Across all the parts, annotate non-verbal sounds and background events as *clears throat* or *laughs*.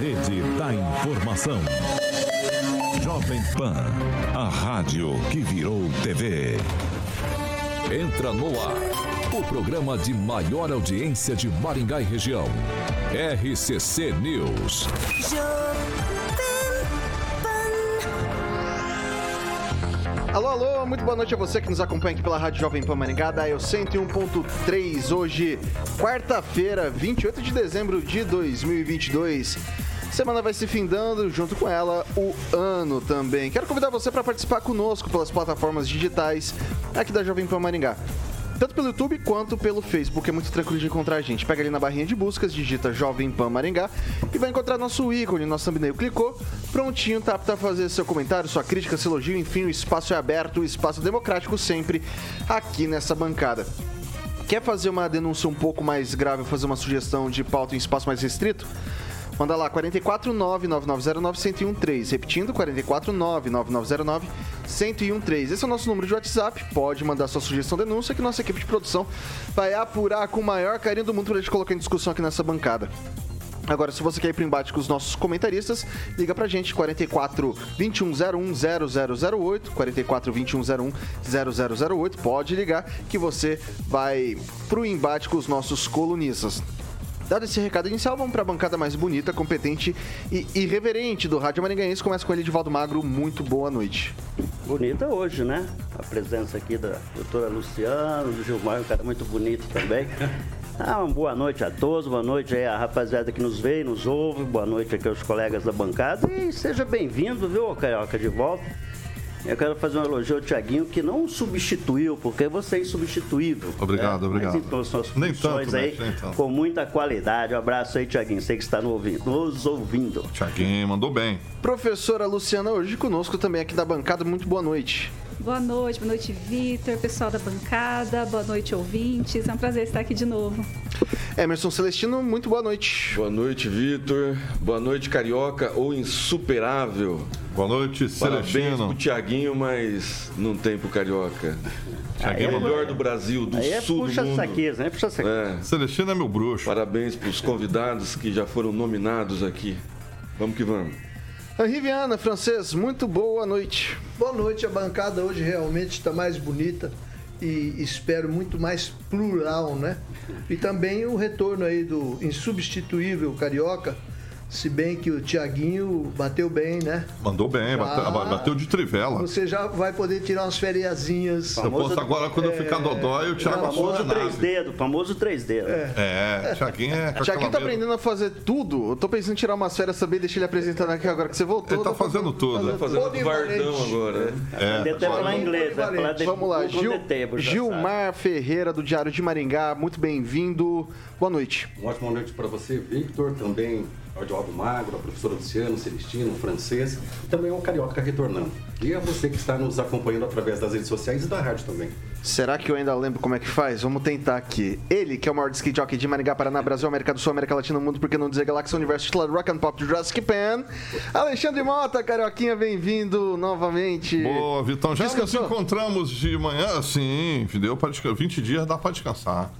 Rede da informação. Jovem Pan. A rádio que virou TV. Entra no ar. O programa de maior audiência de Maringá e região. RCC News. Alô, alô, muito boa noite a você que nos acompanha aqui pela Rádio Jovem Pan Maringá, da Eu 101.3, hoje, quarta-feira, 28 de dezembro de 2022. Semana vai se findando, junto com ela, o ano também. Quero convidar você para participar conosco pelas plataformas digitais aqui da Jovem Pan Maringá tanto pelo YouTube quanto pelo Facebook. É muito tranquilo de encontrar a gente. Pega ali na barrinha de buscas, digita Jovem Pan Maringá e vai encontrar nosso ícone, nosso thumbnail. Clicou, prontinho, tá apto a fazer seu comentário, sua crítica, seu elogio, enfim, o espaço é aberto, o espaço democrático sempre aqui nessa bancada. Quer fazer uma denúncia um pouco mais grave, fazer uma sugestão de pauta em espaço mais restrito? Manda lá, 449-9909-1013. Repetindo, 449-9909-1013. Esse é o nosso número de WhatsApp. Pode mandar sua sugestão, denúncia, que nossa equipe de produção vai apurar com o maior carinho do mundo para a gente colocar em discussão aqui nessa bancada. Agora, se você quer ir pro embate com os nossos comentaristas, liga pra gente, 44 2101 0008, 44 2101 0008, pode ligar que você vai pro embate com os nossos colunistas. Dado esse recado inicial, vamos para a bancada mais bonita, competente e irreverente do Rádio Maringaense. Começa com ele, Edivaldo Magro. Muito boa noite. Bonita hoje, né? A presença aqui da doutora Luciano, do Gilmar, um cara muito bonito também. Ah, uma boa noite a todos, boa noite aí a rapaziada que nos vê e nos ouve, boa noite aqui aos colegas da bancada e seja bem-vindo, viu, Carioca, de volta. Eu quero fazer um elogio ao Tiaguinho, que não substituiu, porque você é insubstituível. Obrigado, né? obrigado. Mas então, suas nem tanto, aí, nem tanto. com muita qualidade. Um abraço aí, Tiaguinho. Sei que está no ouvindo, nos ouvindo. Tiaguinho, mandou bem. Professora Luciana, hoje conosco também aqui da bancada. Muito boa noite. Boa noite, boa noite, Vitor, pessoal da bancada, boa noite, ouvintes. É um prazer estar aqui de novo. Emerson Celestino, muito boa noite. Boa noite, Vitor. Boa noite, Carioca ou Insuperável. Boa noite, Parabéns Celestino. pro Tiaguinho, mas não tem pro Carioca. Tiaguinho é o melhor do Brasil, do aí é sul puxa do mundo. Saqueza, né? Puxa saqueza. É. Celestino é meu bruxo. Parabéns pros convidados que já foram nominados aqui. Vamos que vamos. Riviana, francês, muito boa noite. Boa noite, a bancada hoje realmente está mais bonita e espero muito mais plural, né? E também o retorno aí do insubstituível Carioca, se bem que o Tiaguinho bateu bem, né? Mandou bem, bateu, bateu, de trivela. Você já vai poder tirar umas feriazinhas. Eu posso agora, quando é, eu ficar dodói, o Thiago Famoso três dedos, famoso três dedos. É, é Tiaguinho é. Tiaguinho tá aprendendo a fazer tudo. Eu tô pensando em tirar umas férias também, deixar ele apresentando aqui agora que você voltou. Ele tá fazendo tudo. Tá fazendo do Vardão agora. É. Até falar inglês, falar de, Vamos lá, Gil, Gilmar Ferreira, do Diário de Maringá, muito bem-vindo. Boa noite. Uma ótima noite para você, Victor, também ao Diogo Magro, a professora Luciano, Celestino, francês e também ao Carioca retornando. E a você que está nos acompanhando através das redes sociais e da rádio também. Será que eu ainda lembro como é que faz? Vamos tentar aqui. Ele, que é o maior disc jockey de Maringá, Paraná, Brasil, América do Sul, América Latina, mundo, por que não dizer Galáxia, Universo, titular Rock and Pop Jurassic Pan. Alexandre Mota, Carioquinha, bem-vindo novamente. Boa, Vitão. Já nos encontramos de manhã, sim, deu para descansar. 20 dias dá para descansar.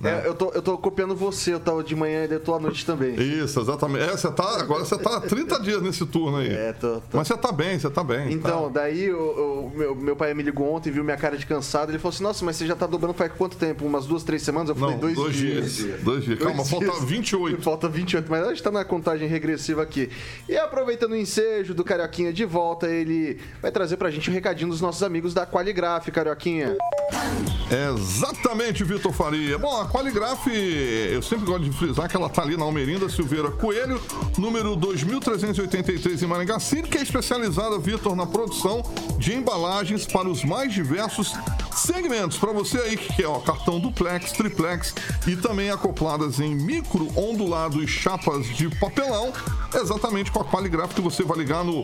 Né? É, eu, tô, eu tô copiando você, eu tava de manhã e eu tô à noite também. Isso, exatamente. É, você tá, agora você tá há 30 dias nesse turno aí. É, tô, tô. Mas você tá bem, você tá bem. Então, tá. daí o, meu, meu pai me ligou ontem, viu minha cara de cansado, ele falou assim, nossa, mas você já tá dobrando faz quanto tempo? Umas duas, três semanas? Eu falei, Não, dois, dois dias. dias. Dois dias. Calma, dois falta dias. *laughs* 28. Falta 28, mas a gente tá na contagem regressiva aqui. E aproveitando o ensejo do Carioquinha de volta, ele vai trazer pra gente o um recadinho dos nossos amigos da Qualigraf, Carioquinha. Exatamente, Vitor Faria. Bom, Qualigraf eu sempre gosto de frisar que ela tá ali na Almerinda Silveira Coelho, número 2383 em Maringá, que é especializada, Vitor, na produção de embalagens para os mais diversos Segmentos, para você aí que quer ó, cartão duplex, triplex e também acopladas em micro, ondulado e chapas de papelão, exatamente com a Qualigraf que você vai ligar no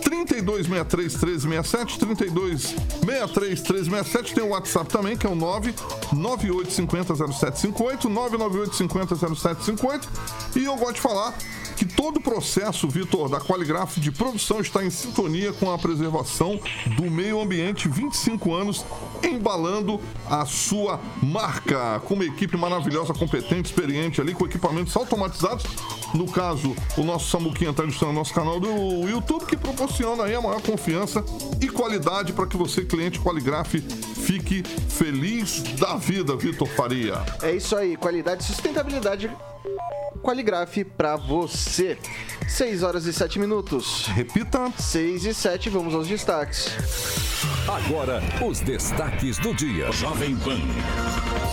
3263 1367, 3263 1367, tem o WhatsApp também, que é o 99850 0758, 99850 0758. E eu gosto de falar que todo o processo, Vitor, da Qualigraf de produção está em sintonia com a preservação do meio ambiente 25 anos, embalando a sua marca. Com uma equipe maravilhosa, competente, experiente ali, com equipamentos automatizados. No caso, o nosso Samuquinha está no nosso canal do YouTube, que proporciona aí a maior confiança e qualidade para que você, cliente Qualigraf, fique feliz da vida, Vitor Faria. É isso aí, qualidade e sustentabilidade Qualigraf para você. 6 horas e 7 minutos. Repita. 6 e 7, vamos aos destaques. Agora, os destaques do dia. Jovem Pan.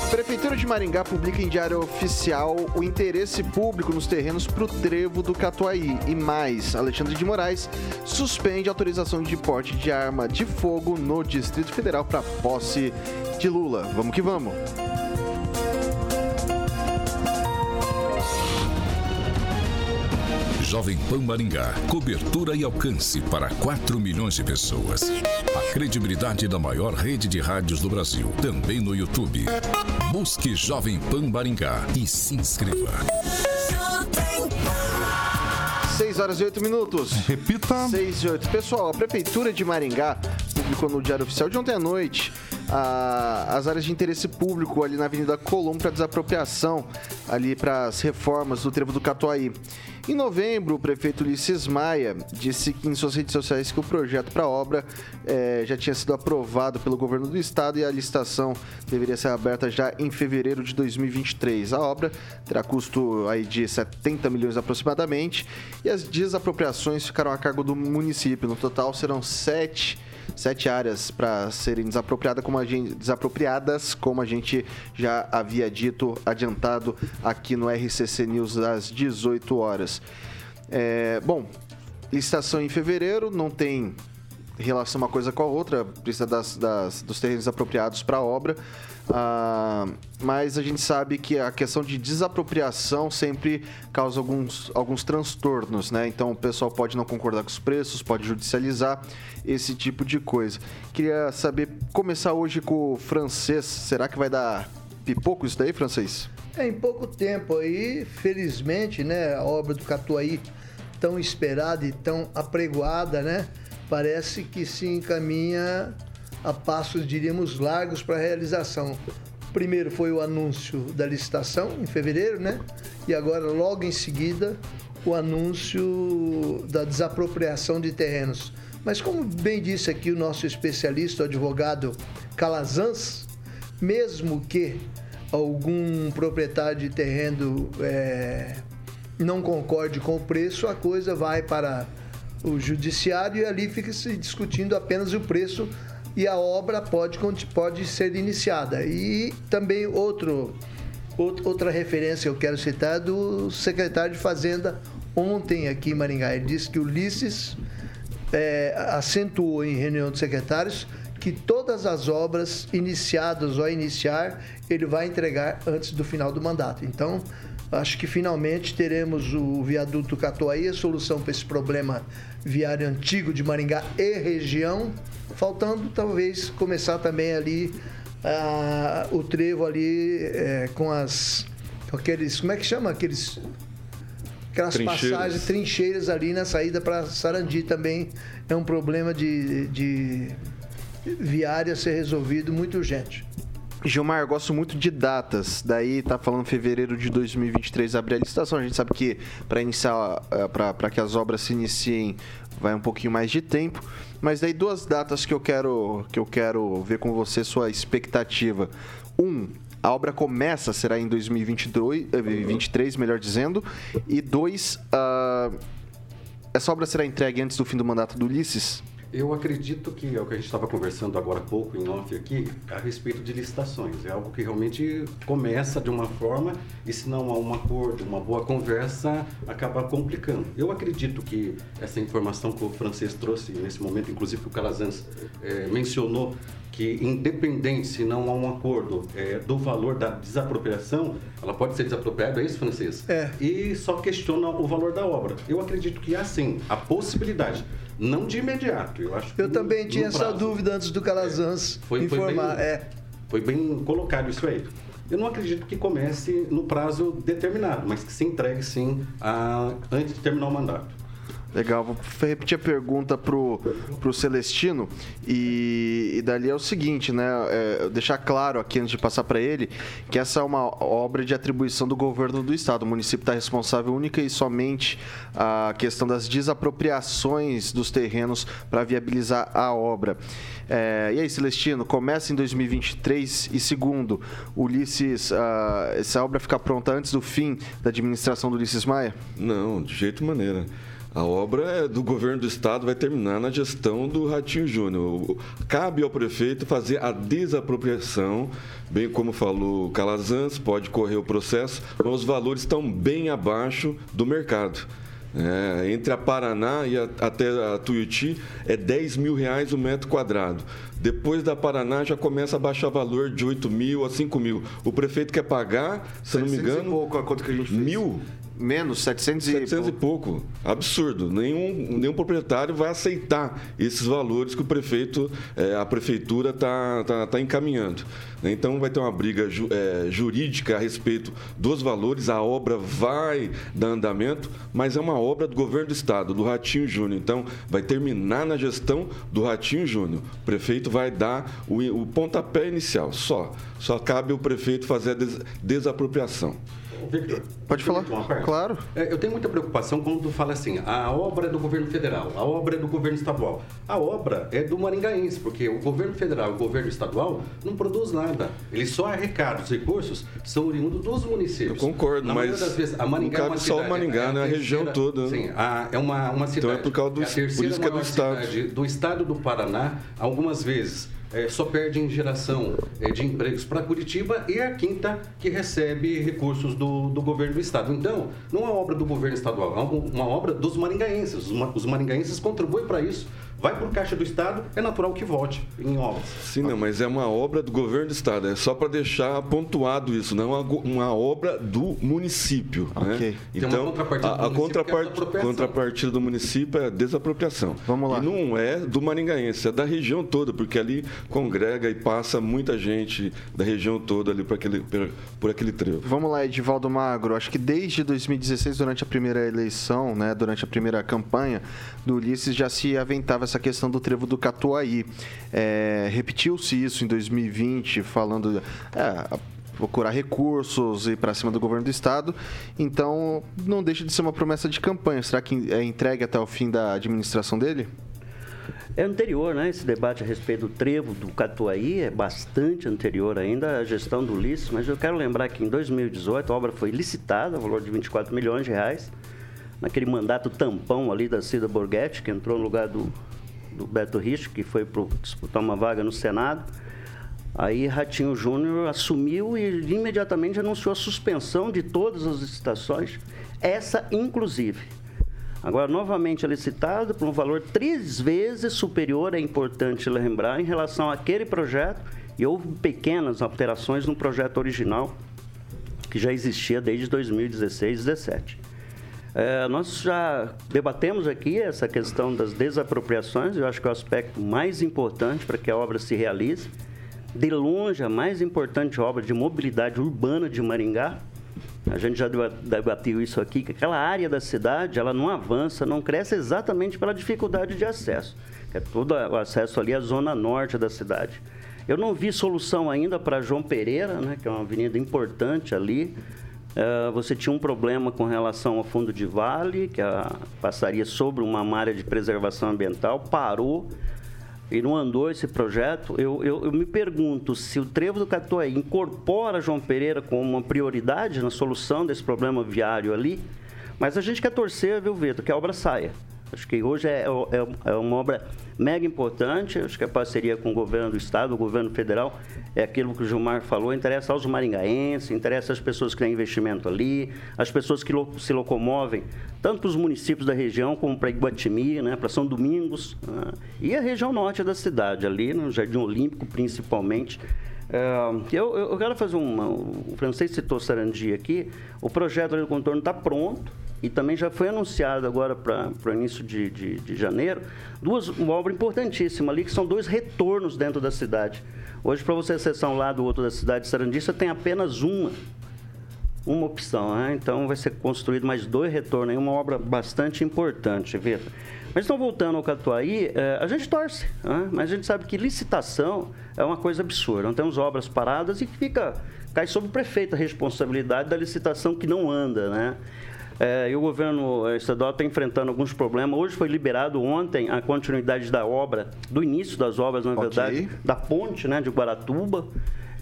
Prefeitura de Maringá publica em diário oficial o interesse público nos terrenos para o trevo do Catuaí. E mais, Alexandre de Moraes suspende autorização de porte de arma de fogo no Distrito Federal para posse de Lula. Vamos que vamos. Jovem Pan Maringá. Cobertura e alcance para 4 milhões de pessoas. A credibilidade da maior rede de rádios do Brasil. Também no YouTube. Busque Jovem Pan Maringá e se inscreva. 6 horas e 8 minutos. Repita. 6 e 8. Pessoal, a Prefeitura de Maringá publicou no Diário Oficial de ontem à noite a, as áreas de interesse público ali na Avenida Colombo para desapropriação, ali para as reformas do trevo do Catuaí. Em novembro, o prefeito Ulisses Maia disse em suas redes sociais que o projeto para a obra eh, já tinha sido aprovado pelo governo do estado e a licitação deveria ser aberta já em fevereiro de 2023. A obra terá custo aí de 70 milhões aproximadamente e as desapropriações ficarão a cargo do município. No total serão sete sete áreas para serem desapropriadas como, a gente, desapropriadas, como a gente já havia dito, adiantado aqui no RCC News às 18 horas. É, bom, licitação em fevereiro, não tem relação uma coisa com a outra, precisa das, das dos terrenos apropriados para a obra. Ah, mas a gente sabe que a questão de desapropriação sempre causa alguns, alguns transtornos, né? Então o pessoal pode não concordar com os preços, pode judicializar esse tipo de coisa. Queria saber, começar hoje com o francês, será que vai dar pipoco isso daí, francês? É, em pouco tempo aí, felizmente, né, a obra do Catuaí, tão esperada e tão apregoada, né, parece que se encaminha a passos, diríamos, largos para a realização. Primeiro foi o anúncio da licitação, em fevereiro, né? E agora, logo em seguida, o anúncio da desapropriação de terrenos. Mas, como bem disse aqui o nosso especialista, o advogado Calazans, mesmo que algum proprietário de terreno é, não concorde com o preço, a coisa vai para o judiciário e ali fica se discutindo apenas o preço e a obra pode, pode ser iniciada. E também outro, outra referência eu quero citar é do secretário de Fazenda ontem aqui em Maringá. Ele disse que Ulisses é, acentuou em reunião de secretários que todas as obras iniciadas ou a iniciar, ele vai entregar antes do final do mandato. Então, acho que finalmente teremos o viaduto Catuaí, a solução para esse problema viário antigo de Maringá e região faltando talvez começar também ali uh, o trevo ali é, com as com aqueles como é que chama aqueles aquelas trincheiras. passagens trincheiras ali na saída para Sarandi também é um problema de, de viária a ser resolvido muito urgente. Gilmar, gosto muito de datas. Daí tá falando fevereiro de 2023 abrir a licitação. A gente sabe que para iniciar, eh, para que as obras se iniciem, vai um pouquinho mais de tempo. Mas daí duas datas que eu quero que eu quero ver com você sua expectativa. Um, a obra começa, será em 2022, 2023, eh, melhor dizendo. E dois, uh, essa obra será entregue antes do fim do mandato do Ulisses? Eu acredito que é o que a gente estava conversando agora há pouco em off aqui, a respeito de licitações. É algo que realmente começa de uma forma e se não há um acordo, uma boa conversa, acaba complicando. Eu acredito que essa informação que o francês trouxe nesse momento, inclusive que o Calazans é, mencionou, que independente se não há um acordo é, do valor da desapropriação, ela pode ser desapropriada, é isso, francês? É. E só questiona o valor da obra. Eu acredito que há sim a possibilidade, não de imediato. Eu acho que Eu também no tinha essa dúvida antes do Calazans Foi, foi informar. bem, é. foi bem colocado isso aí. Eu não acredito que comece no prazo determinado, mas que se entregue sim a- antes de terminar o mandato. Legal, vou repetir a pergunta pro, pro Celestino e, e dali é o seguinte, né? é, deixar claro aqui antes de passar para ele que essa é uma obra de atribuição do governo do estado. O município está responsável única e somente a questão das desapropriações dos terrenos para viabilizar a obra. É, e aí, Celestino, começa em 2023 e segundo, Ulisses, ah, essa obra fica pronta antes do fim da administração do Ulisses Maia? Não, de jeito maneira. A obra é do governo do estado vai terminar na gestão do Ratinho Júnior. Cabe ao prefeito fazer a desapropriação, bem como falou Calazans, pode correr o processo, mas os valores estão bem abaixo do mercado. É, entre a Paraná e a- até a Tuiuti é 10 mil reais o metro quadrado. Depois da Paraná já começa a baixar valor de 8 mil a 5 mil. O prefeito quer pagar, se não me 700 engano, pouco a conta que a gente fez. mil. Menos, 700 e 700 e pouco. Absurdo. Nenhum, nenhum proprietário vai aceitar esses valores que o prefeito, eh, a prefeitura está tá, tá encaminhando. Então vai ter uma briga ju- eh, jurídica a respeito dos valores. A obra vai dar andamento, mas é uma obra do governo do estado, do Ratinho Júnior. Então vai terminar na gestão do Ratinho Júnior. O prefeito vai dar o, o pontapé inicial. Só. Só cabe o prefeito fazer a des- desapropriação. Victor, Pode falar. Claro. É, eu tenho muita preocupação quando tu fala assim, a obra é do governo federal, a obra é do governo estadual. A obra é do maringaense, porque o governo federal e o governo estadual não produz nada. Eles só arrecadam os recursos, são oriundos dos municípios. Eu concordo, Na mas maioria das vezes, a Maringá não é uma cabe só o cidade, Maringá, é a né? A região toda, né? Sim, a- é uma, uma cidade. Então é por causa do- é a terceira por isso que é do estado. cidade do estado do Paraná, algumas vezes é, só perde em geração é, de empregos para Curitiba e é a quinta que recebe recursos do, do governo do estado. Então, não é obra do governo estadual, é uma obra dos maringaenses. Os, ma- os maringaenses contribuem para isso. Vai para o caixa do estado, é natural que volte em obras. Sim, não, mas é uma obra do governo do estado. É só para deixar pontuado isso, não é uma, uma obra do município. Ok. Né? Tem uma Então, contrapartida a, do a é a contrapart- desapropriação. contrapartida do município é a desapropriação. Vamos lá. E não é do maringaense, é da região toda, porque ali congrega e passa muita gente da região toda ali por aquele, por, por aquele trevo. Vamos lá, Edivaldo Magro. Acho que desde 2016, durante a primeira eleição, né, durante a primeira campanha do Ulisses, já se aventava essa questão do trevo do Catuaí. É, Repetiu-se isso em 2020, falando. é, procurar recursos e para cima do governo do estado. Então, não deixa de ser uma promessa de campanha. Será que é entregue até o fim da administração dele? É anterior, né? Esse debate a respeito do trevo do Catuaí é bastante anterior ainda à gestão do Ulisses, mas eu quero lembrar que em 2018 a obra foi licitada, valor de 24 milhões de reais, naquele mandato tampão ali da Cida Borghetti, que entrou no lugar do, do Beto Rich, que foi pro, disputar uma vaga no Senado. Aí Ratinho Júnior assumiu e imediatamente anunciou a suspensão de todas as licitações, essa inclusive. Agora, novamente é licitado por um valor três vezes superior, é importante lembrar, em relação àquele projeto, e houve pequenas alterações no projeto original, que já existia desde 2016 2017. É, nós já debatemos aqui essa questão das desapropriações, eu acho que é o aspecto mais importante para que a obra se realize. De longe, a mais importante obra de mobilidade urbana de Maringá, a gente já deba- debateu isso aqui, que aquela área da cidade, ela não avança, não cresce exatamente pela dificuldade de acesso. É todo o acesso ali à zona norte da cidade. Eu não vi solução ainda para João Pereira, né, que é uma avenida importante ali. Eh, você tinha um problema com relação ao fundo de vale, que a- passaria sobre uma área de preservação ambiental, parou e não andou esse projeto. Eu, eu, eu me pergunto se o Trevo do Catuaí incorpora João Pereira como uma prioridade na solução desse problema viário ali, mas a gente quer torcer, viu, Vitor, que a obra saia. Acho que hoje é, é, é, uma obra mega importante. Acho que a parceria com o governo do estado, o governo federal, é aquilo que o Gilmar falou, interessa aos maringaenses, interessa às pessoas que têm investimento ali, as pessoas que lo, se locomovem, tanto para os municípios da região como para Iguatimi, né, para São Domingos, né, e a região norte da cidade, ali no Jardim Olímpico principalmente. É, eu, eu, quero fazer uma. O francês citou Sarandi aqui. O projeto do contorno está pronto e também já foi anunciado agora para o início de, de, de, janeiro, duas, uma obra importantíssima ali, que são dois retornos dentro da cidade. Hoje, para você acessar um lado ou outro da cidade de Sarandi, você tem apenas uma, uma opção. Né? Então, vai ser construído mais dois retornos, uma obra bastante importante, Vitor. Mas então, voltando ao Catuaí, é, a gente torce, né? mas a gente sabe que licitação é uma coisa absurda. Não temos obras paradas e que fica, cai sobre o prefeito a responsabilidade da licitação que não anda, né? É, e o governo estadual está enfrentando alguns problemas. Hoje foi liberado ontem a continuidade da obra, do início das obras, na okay. verdade, da ponte né, de Guaratuba.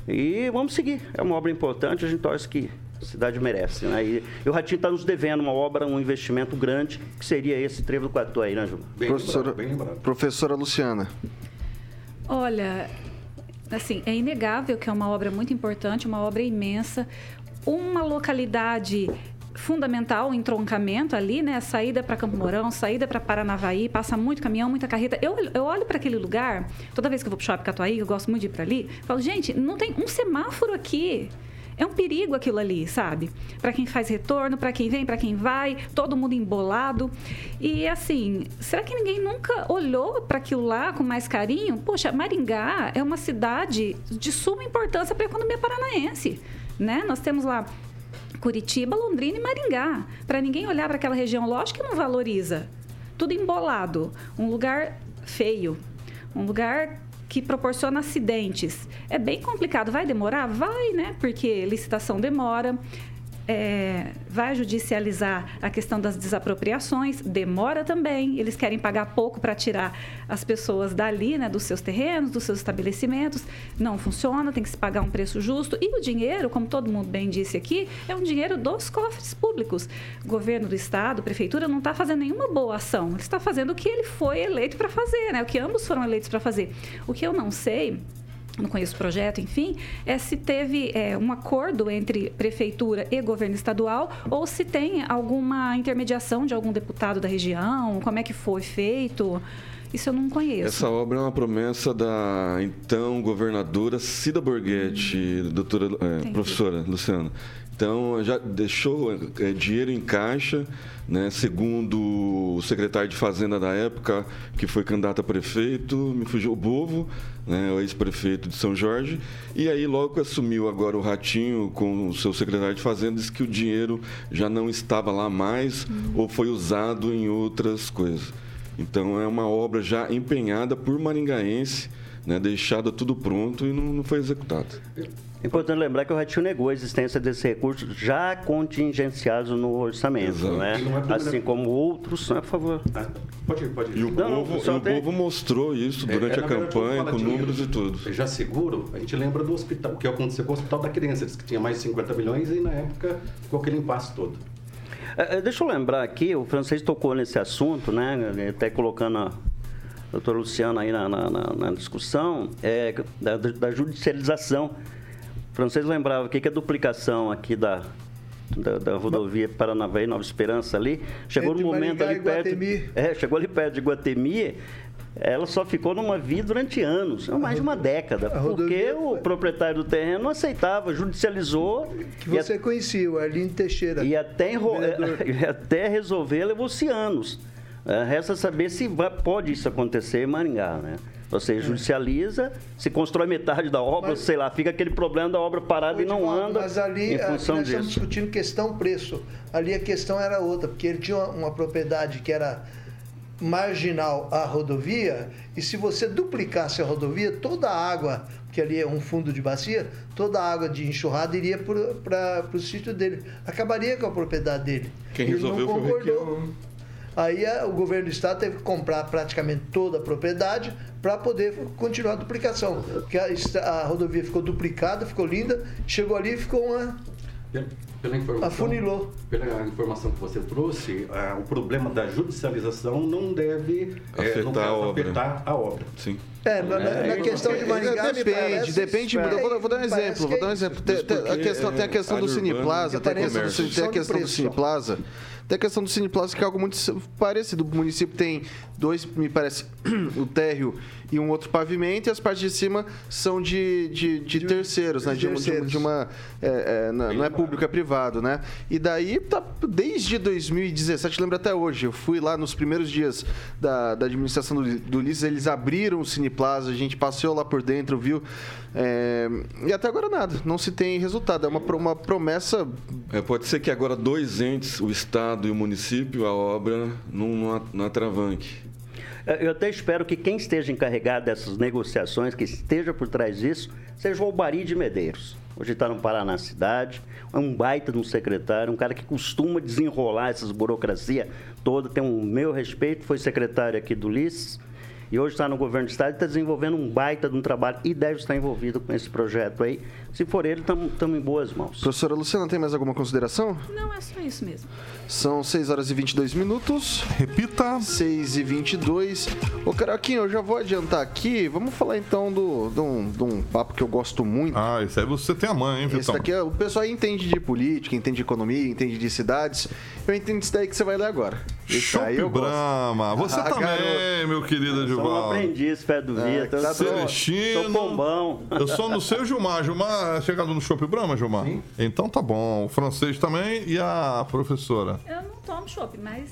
E vamos seguir. É uma obra importante, a gente torce que a cidade merece. Né? E, e o Ratinho está nos devendo uma obra, um investimento grande, que seria esse trevo do Quatu aí, né, Ju? Bem professora, lembrado, bem lembrado. Professora Luciana. Olha, assim, é inegável que é uma obra muito importante, uma obra imensa. Uma localidade fundamental o entroncamento ali, né? Saída para Campo Mourão, saída para Paranavaí, passa muito caminhão, muita carreta. Eu, eu olho para aquele lugar, toda vez que eu vou para o Shopping Catuaí, eu gosto muito de ir para ali, falo, gente, não tem um semáforo aqui. É um perigo aquilo ali, sabe? Para quem faz retorno, para quem vem, para quem vai, todo mundo embolado. E assim, será que ninguém nunca olhou para aquilo lá com mais carinho? Poxa, Maringá é uma cidade de suma importância para a economia paranaense, né? Nós temos lá Curitiba, Londrina e Maringá. Para ninguém olhar para aquela região, lógico que não valoriza. Tudo embolado, um lugar feio, um lugar que proporciona acidentes. É bem complicado. Vai demorar? Vai, né? Porque licitação demora é, vai judicializar a questão das desapropriações, demora também. Eles querem pagar pouco para tirar as pessoas dali, né, dos seus terrenos, dos seus estabelecimentos. Não funciona, tem que se pagar um preço justo. E o dinheiro, como todo mundo bem disse aqui, é um dinheiro dos cofres públicos. O governo do estado, prefeitura, não está fazendo nenhuma boa ação. Ele está fazendo o que ele foi eleito para fazer, né? o que ambos foram eleitos para fazer. O que eu não sei não conheço o projeto, enfim, é se teve é, um acordo entre prefeitura e governo estadual ou se tem alguma intermediação de algum deputado da região, como é que foi feito. Isso eu não conheço. Essa obra é uma promessa da então governadora Cida Borghetti, hum. doutora, é, professora Luciana. Então, já deixou é, dinheiro em caixa, né? segundo o secretário de Fazenda da época, que foi candidato a prefeito, me fugiu o Bovo, né? o ex-prefeito de São Jorge. E aí, logo assumiu agora o Ratinho com o seu secretário de Fazenda, disse que o dinheiro já não estava lá mais uhum. ou foi usado em outras coisas. Então, é uma obra já empenhada por maringaense, né? deixada tudo pronto e não, não foi executado. É importante lembrar que o Ratinho negou a existência desses recursos já contingenciados no orçamento, né? É assim como outros, né, por favor. Ah, pode ir, pode ir. E o, não, povo, não, o tem... povo mostrou isso é, durante é, a campanha, com números e tudo. Já seguro, a gente lembra do hospital, o que aconteceu com o Hospital da Criança, que tinha mais de 50 milhões e na época ficou aquele impasse todo. É, é, deixa eu lembrar aqui, o francês tocou nesse assunto, né? Até colocando a doutora Luciana aí na, na, na discussão, é, da, da judicialização francês lembrava aqui que a duplicação aqui da, da, da rodovia Paranavaí, Nova Esperança ali, chegou Entre no momento ali perto. É, chegou ali perto de Guatemi, ela só ficou numa via durante anos, mais de uma década, porque o proprietário do terreno não aceitava, judicializou. Que você a... conhecia, o Arlindo Teixeira. E até, enro... *laughs* e até resolver levou-se anos. É, resta saber se vai, pode isso acontecer em Maringá, né? Você judicializa, se constrói metade da obra, mas, sei lá, fica aquele problema da obra parada e não anda. Mas ali, em função nós disso. estamos discutindo questão preço. Ali a questão era outra, porque ele tinha uma, uma propriedade que era marginal à rodovia, e se você duplicasse a rodovia, toda a água, que ali é um fundo de bacia, toda a água de enxurrada iria para o sítio dele. Acabaria com a propriedade dele. Quem Ele resolveu não concordou. Foi Aí o governo do estado teve que comprar praticamente toda a propriedade para poder continuar a duplicação. Porque a, a, rodovia ficou duplicada, ficou linda, chegou ali e ficou uma. Pela informação, Afunilou. Pela informação que você trouxe, ah, o problema da judicialização não deve Afetar no a caso, obra. afetar a obra. Sim. É, na, na- na questão de Maringá, depende, parece- depende muito. Eu vou, vou dar um parece exemplo, vou dar um é exemplo. Tem, tem a questão, tem a é questão do Cineplaza, tem a questão do, comércio. Cine- tem a questão do preço, só. Cineplaza. Tem a questão do Cineplaza, que é algo muito parecido. O município tem dois, me parece, *clears throat* o térreo e um outro pavimento, e as partes de cima são de, de, de terceiros, né? De, de terceiros. de uma. é, é, não não é público, é privado, né? E daí, tá, desde 2017, lembro até hoje, eu fui lá nos primeiros dias da, da administração do, do Ulisses, eles abriram o Cineplaza, a gente passeou lá por dentro, viu? É, e até agora nada, não se tem resultado. É uma, uma promessa. É, pode ser que agora dois entes, o Estado e o município, a obra não, não atravanque. Eu até espero que quem esteja encarregado dessas negociações, que esteja por trás disso, seja o Albari de Medeiros. Hoje está no Paraná Cidade, é um baita de um secretário, um cara que costuma desenrolar essas burocracia toda, tem um meu respeito, foi secretário aqui do Ulisses, e hoje está no governo do estado e está desenvolvendo um baita de um trabalho e deve estar envolvido com esse projeto aí. Se for ele, estamos em boas mãos. Professora Luciana, tem mais alguma consideração? Não, é só isso mesmo. São 6 horas e 22 minutos. Repita. 6 e 22. Ô, Caroquinho, eu já vou adiantar aqui. Vamos falar então do, de, um, de um papo que eu gosto muito. Ah, esse aí você tem a mãe, hein, Vitão? daqui, é- o pessoal entende de política, entende de economia, entende de cidades. Eu entendo isso daí que você vai ler agora. Esse aí eu gosto. Brahma. Você *laughs* Ah, também, garoto. meu querido Sou um aprendiz, pé do Vitor. tá eu sou- Celestino. Sou pombão. Eu sou no seu Gilmar. Gilmar é chegado no Chopp Brahma, Gilmar? Sim. Então tá bom. O francês também e a professora. Eu não tomo chopp, mas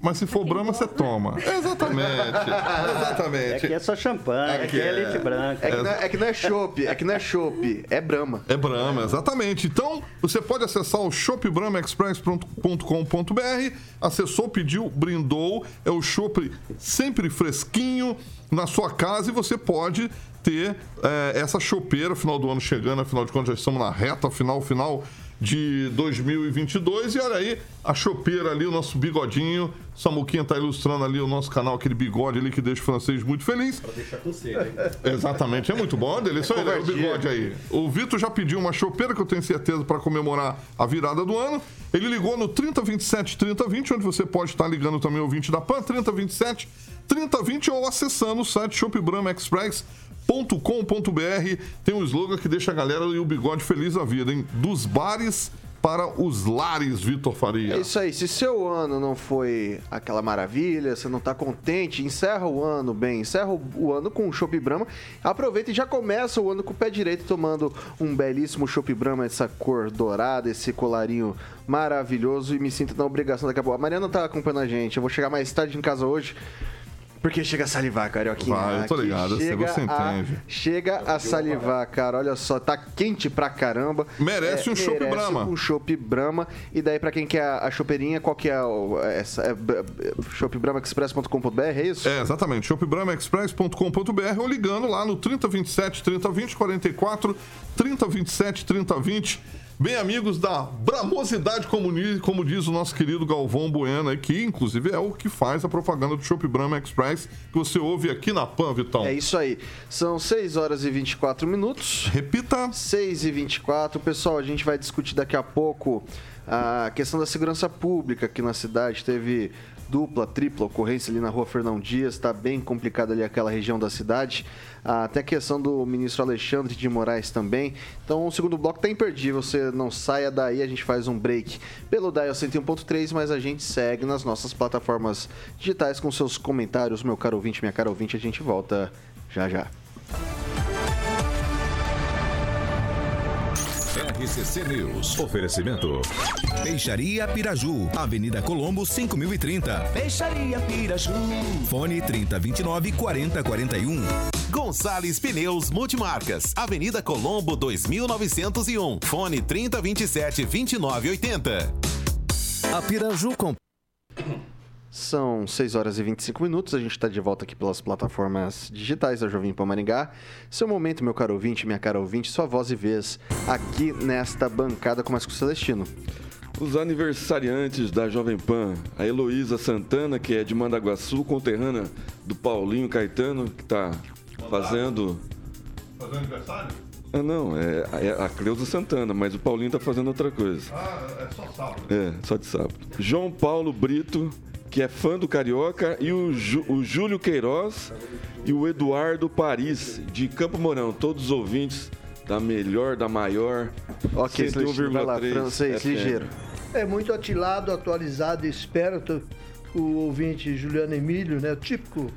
Mas se for Brahma, você gosta. toma. Exatamente. *laughs* Exatamente. Aqui é só champanhe, aqui é leite branco. É que, não é, é que não é chopp, é que não é chopp, é Brahma. É Brahma, exatamente. Então, você pode acessar o shopbrahmaexpress.com.br. Acessou, pediu, brindou. É o chopp sempre fresquinho na sua casa e você pode ter eh, essa chopeira, final do ano chegando, afinal de contas já estamos na reta final, final de 2022. E olha aí, a chopeira ali, o nosso bigodinho. Samuquinha tá ilustrando ali o nosso canal, aquele bigode ali que deixa o francês muito feliz. Para deixar com sede, hein? *laughs* Exatamente, é muito bom. Olha só olha o bigode aí. O Vitor já pediu uma chopeira que eu tenho certeza para comemorar a virada do ano. Ele ligou no 3027 3020, onde você pode estar ligando também o ouvinte da PAN, 3027 3020 ou acessando o site shopbramaexpress.com.br. Tem um slogan que deixa a galera e o bigode feliz da vida, hein? Dos bares para os lares, Vitor Faria. É isso aí, se seu ano não foi aquela maravilha, você não tá contente, encerra o ano bem, encerra o- ano com um Chopp Brahma, aproveita e já começa o ano com o pé direito tomando um belíssimo Chopp Brahma, essa cor dourada, esse colarinho maravilhoso e me sinto na obrigação daqui a pouco. A Mariana tá acompanhando a gente, eu vou chegar mais tarde em casa hoje. Porque chega a salivar, carioquinha. Vai, eu tô ligado, você- chega você a- entende. Chega a salivar, cara. Olha só, tá quente pra caramba. Merece um chopp Brahma. Um chopp Brahma. E daí, pra quem quer a, a chopeirinha, qual que é o, essa? É, shopbrahmaexpress.com.br, é isso? É, exatamente. shopbramaexpress.com.br ou ligando lá no 3027 3020 44 3027 3020. Bem, amigos da Bramosidade, como, como diz o nosso querido Galvão Bueno, que inclusive é o que faz a propaganda do Shop Brahma Express, que você ouve aqui na PAN, Vitão. É isso aí. São 6 horas e 24 minutos. Repita. 6 e 24. Pessoal, a gente vai discutir daqui a pouco a questão da segurança pública aqui na cidade. Teve dupla, tripla ocorrência ali na rua Fernão Dias, está bem complicada ali aquela região da cidade. Até a questão do ministro Alexandre de Moraes também. Então o segundo bloco tá imperdível, você não saia daí, a gente faz um break pelo Dial 101.3, mas a gente segue nas nossas plataformas digitais com seus comentários, meu caro ouvinte, minha cara ouvinte, a gente volta já já. RCC News. Oferecimento. Peixaria Piraju, Avenida Colombo 5030. Peixaria Piraju. Fone 3029 4041. Gonçalves Pneus Multimarcas, Avenida Colombo 2901, fone 3027 2980. A Piraju com São 6 horas e 25 minutos, a gente está de volta aqui pelas plataformas digitais da Jovem Pan Maringá. Seu momento, meu caro ouvinte, minha cara ouvinte, sua voz e vez aqui nesta bancada com mais com o Celestino. Os aniversariantes da Jovem Pan, a Heloísa Santana, que é de Mandaguaçu, conterrânea do Paulinho Caetano, que está fazendo. Fazendo aniversário? Ah, não, é, é a Cleusa Santana, mas o Paulinho tá fazendo outra coisa. Ah, é só sábado. É, só de sábado. João Paulo Brito, que é fã do Carioca, e o, Ju- o Júlio Queiroz e o Eduardo Paris, de Campo Mourão. Todos os ouvintes da melhor, da maior. Ok, Celestino, vai lá, 101,3 francês, FM. ligeiro. É muito atilado, atualizado e esperto o ouvinte Juliano Emílio, né? O típico,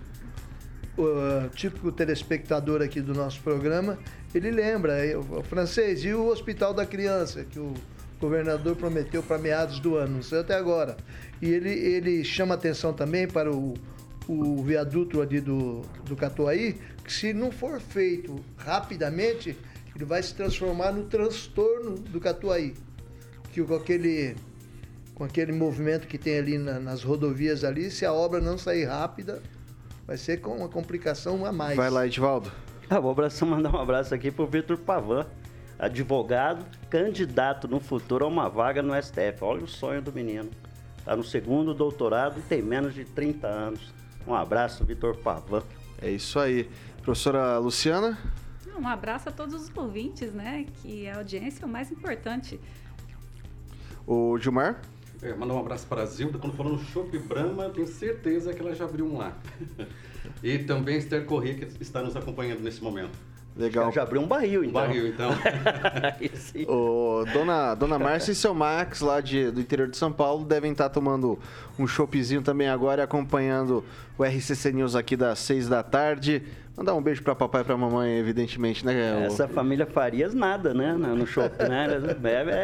o típico telespectador aqui do nosso programa. Ele lembra, é, o francês, e o Hospital da Criança, que o governador prometeu para meados do ano, não sei até agora. E ele, ele chama atenção também para o, o viaduto ali do, do Catuaí, que se não for feito rapidamente, ele vai se transformar no transtorno do Catuaí que com aquele com aquele movimento que tem ali na- nas rodovias ali, se a obra não sair rápida, vai ser com uma complicação a mais. Vai lá, Edivaldo. Ah, vou abraçar, *laughs* mandar um abraço aqui pro Vitor Pavan, advogado, candidato no futuro a uma vaga no STF. Olha o sonho do menino. Está no segundo doutorado e tem menos de 30 anos. Um abraço, Vitor Pavan. É isso aí. Professora Luciana? Um abraço a todos os ouvintes, né? Que a audiência é o mais importante. O Gilmar? É, mandar um abraço para a Zilda. Quando falou no Chopp Brahma, eu tenho certeza que ela já abriu um lá. *laughs* e também Esther Corrêa, que está nos acompanhando nesse momento. Legal. Já abriu um barril, Um então. barril, então. *laughs* Aí sim. O Dona, Dona Márcia e seu Max, lá de, do interior de São Paulo, devem estar tomando um choppzinho também agora e acompanhando o RCC News aqui das seis da tarde. Mandar um beijo pra papai e pra mamãe, evidentemente, né? O- Essa família Farias nada, né? No shopping, né?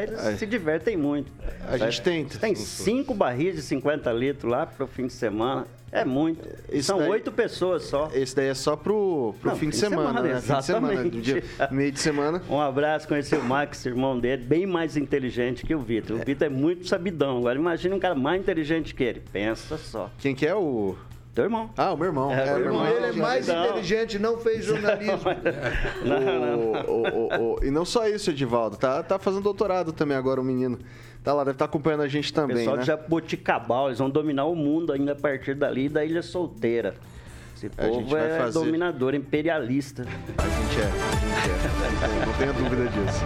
Eles se divertem muito. A gente tenta. Tem cinco barris de 50 litros lá pro fim de semana. É muito. Isso São oito pessoas só. Esse daí é só pro, pro Não, fim de semana, né? Fim de semana, exatamente. dia, meio de semana. *laughs* Um abraço, conheci o Max, irmão dele, bem mais inteligente que o Vitor. O Vitor é muito sabidão. Agora imagina um cara mais inteligente que ele. Pensa só. Quem que é o... Teu irmão. Ah, o meu irmão. É, É, meu irmão. Ele é mais Não. inteligente, não fez *laughs* jornalismo. Não, não. O- o- o- o- e não só isso, Edivaldo. Tá, tá fazendo doutorado também agora o menino. Tá lá, deve estar acompanhando a gente também, pessoal né? de Jaboticabal, eles vão dominar o mundo ainda a partir dali da Ilha Solteira. Esse A gente povo vai é fazer- dominador, imperialista. A gente é, a gente é. Não tenha dúvida disso.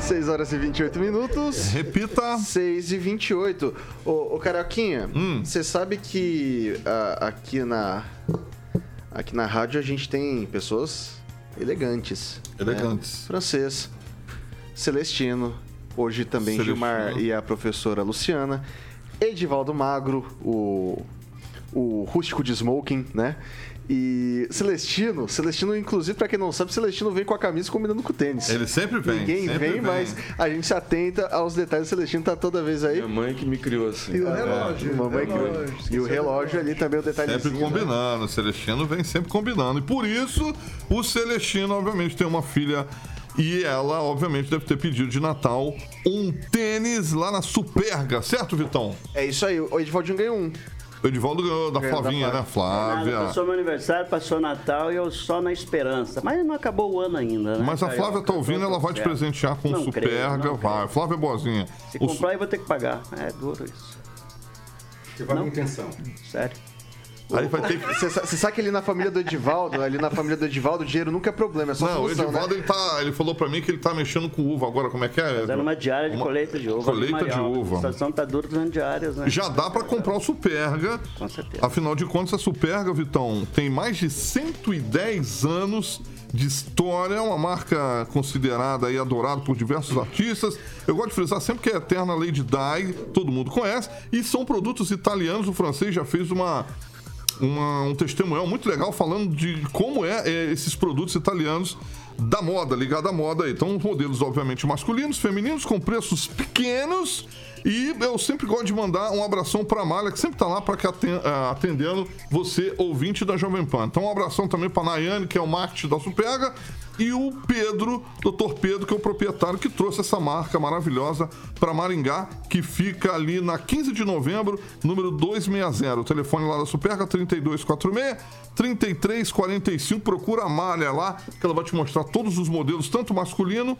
6 horas e 28 minutos. Repita. 6 e 28. Ô, ô Carioquinha, você sabe que ah, aqui na aqui na rádio a gente tem pessoas elegantes. né? Elegantes. Francês, Celestino, hoje também Celestino. Gilmar e a professora Luciana, Edivaldo Magro, o, o rústico de smoking, né? E Celestino, Celestino, inclusive, pra quem não sabe, Celestino vem com a camisa combinando com o tênis. Ele sempre vem. Ninguém sempre vem, mas a gente se atenta aos detalhes. O Celestino tá toda vez aí. Minha mãe que me criou assim. E o relógio. Mamãe o relógio. que... E o relógio ali também, o detalhezinho. Sempre né? combinando, o Celestino vem sempre combinando. E por isso, o Celestino, obviamente, tem uma filha e ela, obviamente, deve ter pedido de Natal um tênis lá na Superga, certo, Vitão? É isso aí, o Edivaldinho ganhou um. O Edivaldo ganhou da da Flavinha, né? Flávia. Nada, passou meu aniversário, passou Natal e eu só na esperança. Mas não acabou o ano ainda, né? Mas a Flávia tá ouvindo, ela vai te Certo. presentear com Não um Superga. vai. Flávia é boazinha. Se O- comprar, eu vou ter que pagar. É duro isso. Que a Não. intenção. Sério. Aí vai ter que. Você sa- você sabe que ali na família do Edivaldo, ali na família do Edivaldo, o dinheiro nunca é problema, é só Não, o solução, Edivaldo, né? ele, tá, ele falou pra mim que ele tá mexendo com uva agora. Como é que é? Fazendo uma diária de Uma- colheita de uva. Colheita de Marial. uva. A situação tá dura fazendo diárias, né? Já dá pra comprar o Superga. Com certeza. Afinal de contas, a Superga, Vitão, tem mais de 110 anos de história, é uma marca considerada e adorada por diversos artistas. Eu gosto de frisar sempre que é a eterna Lady Di, todo mundo conhece, e são produtos italianos. O francês já fez uma, uma- um testemunhal muito legal falando de como é, é, esses produtos italianos da moda, ligado à moda. Então, modelos, obviamente, masculinos, femininos, com preços pequenos. E eu sempre gosto de mandar um abração pra Malha, que sempre tá lá para atendendo você, ouvinte da Jovem Pan. Então, um abração também pra Nayane, que é o marketing da Superga, e o Pedro, Dr. Pedro, que é o proprietário que trouxe essa marca maravilhosa para Maringá, que fica ali na 15 de novembro, número 260. O telefone lá da Superga 3246 3345. Procura a Malha lá, que ela vai te mostrar todos os modelos, tanto masculino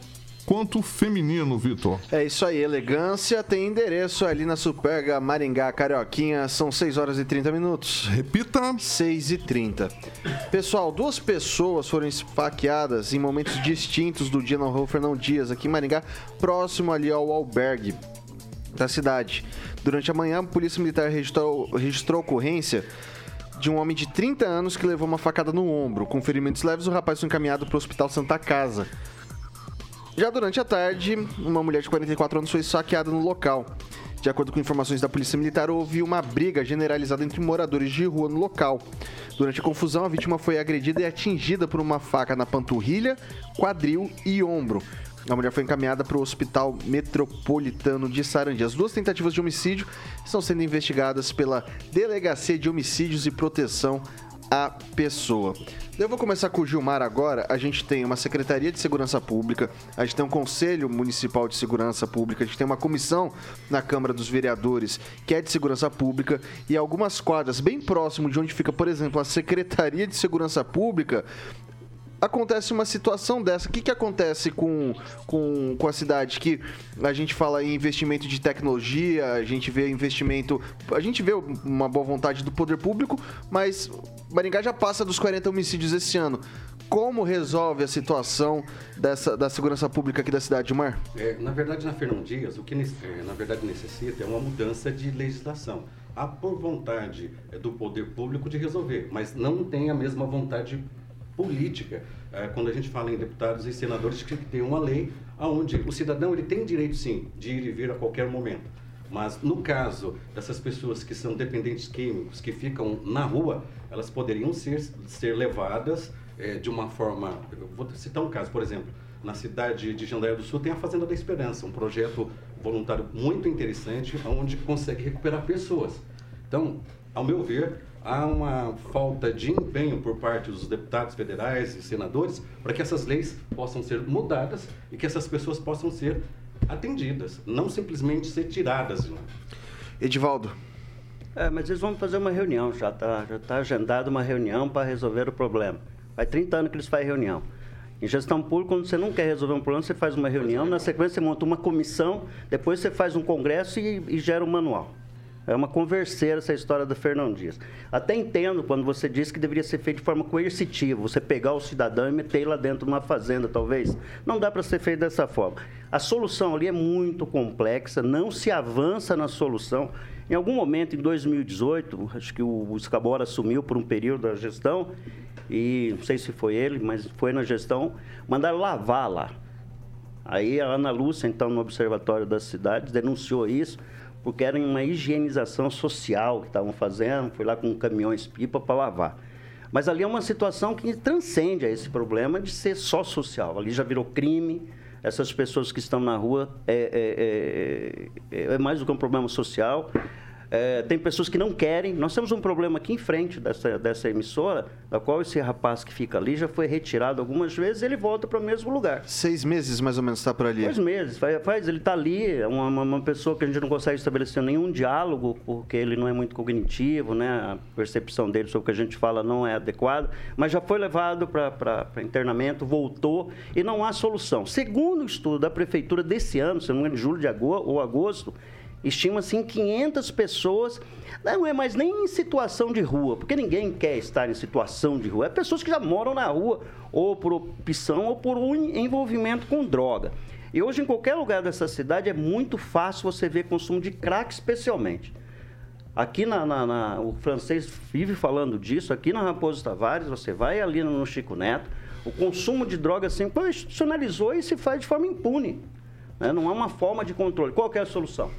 quanto feminino, Vitor. É isso aí, elegância tem endereço ali na Superga Maringá Carioquinha, são 6 horas e 30 minutos. Repita. 6 e 30. Pessoal, duas pessoas foram esfaqueadas em momentos distintos do dia na rua Fernão Dias, aqui em Maringá, próximo ali ao albergue da cidade. Durante a manhã, a Polícia Militar registrou, registrou ocorrência de um homem de 30 anos que levou uma facada no ombro. Com ferimentos leves, o rapaz foi encaminhado para o Hospital Santa Casa. Já durante a tarde, uma mulher de 44 anos foi saqueada no local. De acordo com informações da Polícia Militar, houve uma briga generalizada entre moradores de rua no local. Durante a confusão, a vítima foi agredida e atingida por uma faca na panturrilha, quadril e ombro. A mulher foi encaminhada para o Hospital Metropolitano de Sarandi. As duas tentativas de homicídio estão sendo investigadas pela Delegacia de Homicídios e Proteção à Pessoa. Eu vou começar com o Gilmar agora. A gente tem uma Secretaria de Segurança Pública, a gente tem um Conselho Municipal de Segurança Pública, a gente tem uma comissão na Câmara dos Vereadores que é de Segurança Pública e algumas quadras bem próximo de onde fica, por exemplo, a Secretaria de Segurança Pública, acontece uma situação dessa. O que, que acontece com, com, com a cidade? Que a gente fala em investimento de tecnologia, a gente vê investimento. A gente vê uma boa vontade do poder público, mas Maringá já passa dos 40 homicídios esse ano. Como resolve a situação dessa, da segurança pública aqui da cidade, Mar? É, na verdade, na Fernão Dias, o que é, na verdade necessita é uma mudança de legislação. Há por vontade é, do poder público de resolver, mas não tem a mesma vontade política. É, quando a gente fala em deputados e senadores, que tem uma lei onde o cidadão ele tem direito, sim, de ir e vir a qualquer momento. Mas no caso dessas pessoas que são dependentes químicos, que ficam na rua, elas poderiam ser, ser levadas é, de uma forma. vou citar um caso, por exemplo, na cidade de Jandaia do Sul tem a Fazenda da Esperança, um projeto voluntário muito interessante, onde consegue recuperar pessoas. Então, ao meu ver, há uma falta de empenho por parte dos deputados federais e senadores para que essas leis possam ser mudadas e que essas pessoas possam ser atendidas, não simplesmente ser tiradas de lá. Edivaldo. É, mas eles vão fazer uma reunião, já está já tá agendada uma reunião para resolver o problema. Faz 30 anos que eles fazem reunião. Em gestão pública, quando você não quer resolver um problema, você faz uma reunião, na sequência você monta uma comissão, depois você faz um congresso e, e gera um manual. É uma converseira essa história do Fernão Dias. Até entendo quando você disse que deveria ser feito de forma coercitiva, você pegar o cidadão e meter lá dentro de uma fazenda, talvez. Não dá para ser feito dessa forma. A solução ali é muito complexa, não se avança na solução. Em algum momento, em 2018, acho que o Escabora assumiu por um período da gestão, e não sei se foi ele, mas foi na gestão, mandaram lavar lá. Aí a Ana Lúcia, então, no Observatório das Cidades, denunciou isso porque era uma higienização social que estavam fazendo, fui lá com caminhões-pipa para lavar. Mas ali é uma situação que transcende a esse problema de ser só social. Ali já virou crime, essas pessoas que estão na rua é, é, é, é mais do que um problema social. É, tem pessoas que não querem. Nós temos um problema aqui em frente dessa, dessa emissora, da qual esse rapaz que fica ali já foi retirado algumas vezes ele volta para o mesmo lugar. Seis meses mais ou menos está por ali? Seis meses. Faz, faz ele está ali, é uma, uma, pessoa que a gente não consegue estabelecer nenhum diálogo, porque ele não é muito cognitivo, né? a percepção dele sobre o que a gente fala não é adequada, mas já foi levado para internamento, voltou e não há solução. Segundo o estudo da prefeitura desse ano, se não me engano, julho de agosto, ou agosto, Estima-se em 500 pessoas, não é mais nem em situação de rua, porque ninguém quer estar em situação de rua. É pessoas que já moram na rua, ou por opção, ou por um envolvimento com droga. E hoje, em qualquer lugar dessa cidade, é muito fácil você ver consumo de crack, especialmente. Aqui na, na, na, o francês vive falando disso, aqui na Raposo Tavares, você vai ali no Chico Neto, o consumo de droga assim, institucionalizou e se faz de forma impune. Né? Não há uma forma de controle. Qual é a solução?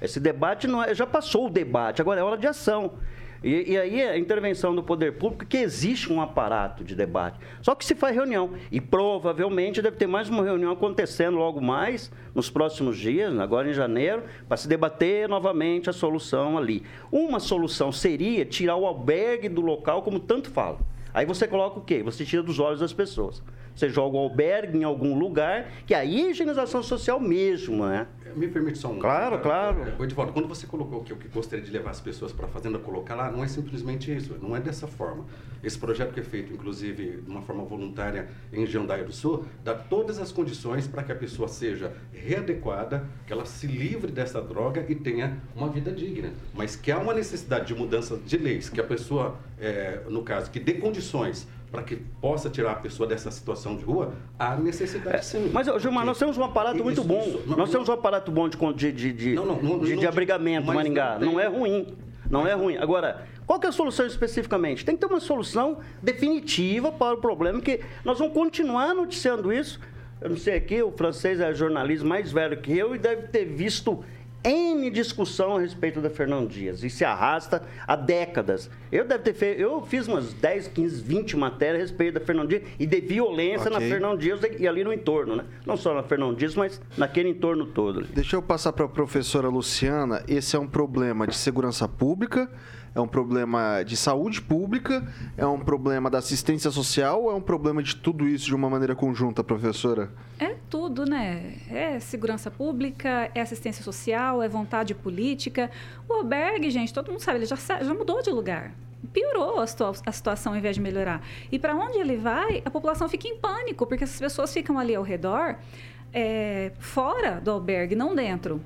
Esse debate não é, já passou o debate, agora é hora de ação. E, e, aí a intervenção do poder público, que existe um aparato de debate. Só que se faz reunião. E provavelmente deve ter mais uma reunião acontecendo logo mais, nos próximos dias, agora em janeiro, para se debater novamente a solução ali. Uma solução seria tirar o albergue do local, como tanto fala. Aí você coloca o quê? Você tira dos olhos das pessoas. você joga o albergue em algum lugar, que é higienização social mesmo, né? Me permite só um. Claro, claro. É, Edivaldo, quando você colocou que eu que gostaria de levar as pessoas para a fazenda colocar lá, não é simplesmente isso, não é dessa forma. Esse projeto que é feito, inclusive, de uma forma voluntária em Jandaia do Sul, dá todas as condições para que a pessoa seja readequada, que ela se livre dessa droga e tenha uma vida digna. Mas que há uma necessidade de mudança de leis, que a pessoa, é, no caso, que dê condições para que possa tirar a pessoa dessa situação de rua, há necessidade sim. Mas, Gilmar, nós temos um aparato muito bom. nós temos um aparato bom de, de, de, de, abrigamento, Maringá. não é ruim. Não é ruim. Agora, qual que é a solução especificamente? Tem que ter uma solução definitiva para o problema, que nós vamos continuar noticiando isso. Eu não sei aqui, o francês é jornalista mais velho que eu e deve ter visto N discussão a respeito da Fernão Dias. E se arrasta há décadas. Eu deve ter feito, eu fiz umas 10, 15, 20 matérias a respeito da Fernão Dias e de violência na Ok. Fernão Dias e ali no entorno, né? Não só na Fernão Dias, mas naquele entorno todo. ali. Deixa eu passar para a professora Luciana. Esse é um problema de segurança pública, é um problema de saúde pública, é um problema da assistência social é um problema de tudo isso de uma maneira conjunta, professora? É tudo, né? É segurança pública, é assistência social, é vontade política. O albergue, gente, todo mundo sabe, ele já, já mudou de lugar. Piorou a, situa- a situação ao invés de melhorar. E para onde ele vai, a população fica em pânico, porque essas pessoas ficam ali ao redor, é, fora do albergue, não dentro.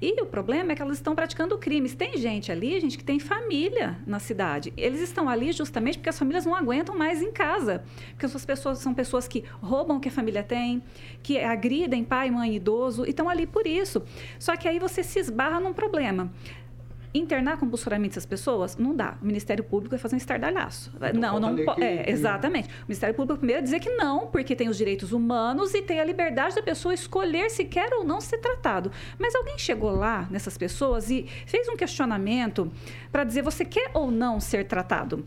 E o problema é que elas estão praticando crimes. Tem gente ali, gente, que tem família na cidade. Eles estão ali justamente porque as famílias não aguentam mais em casa. Porque essas pessoas são pessoas que roubam o que a família tem, que agridem pai, mãe, idoso, e estão ali por isso. Só que aí você se esbarra num problema. Internar compulsoriamente essas pessoas não dá. O Ministério Público vai fazer um estardalhaço. Não, não lei po- que- é, que- exatamente. O Ministério Público primeiro dizer que não, porque tem os direitos humanos e tem a liberdade da pessoa escolher se quer ou não ser tratado. Mas alguém chegou lá nessas pessoas e fez um questionamento para dizer você quer ou não ser tratado?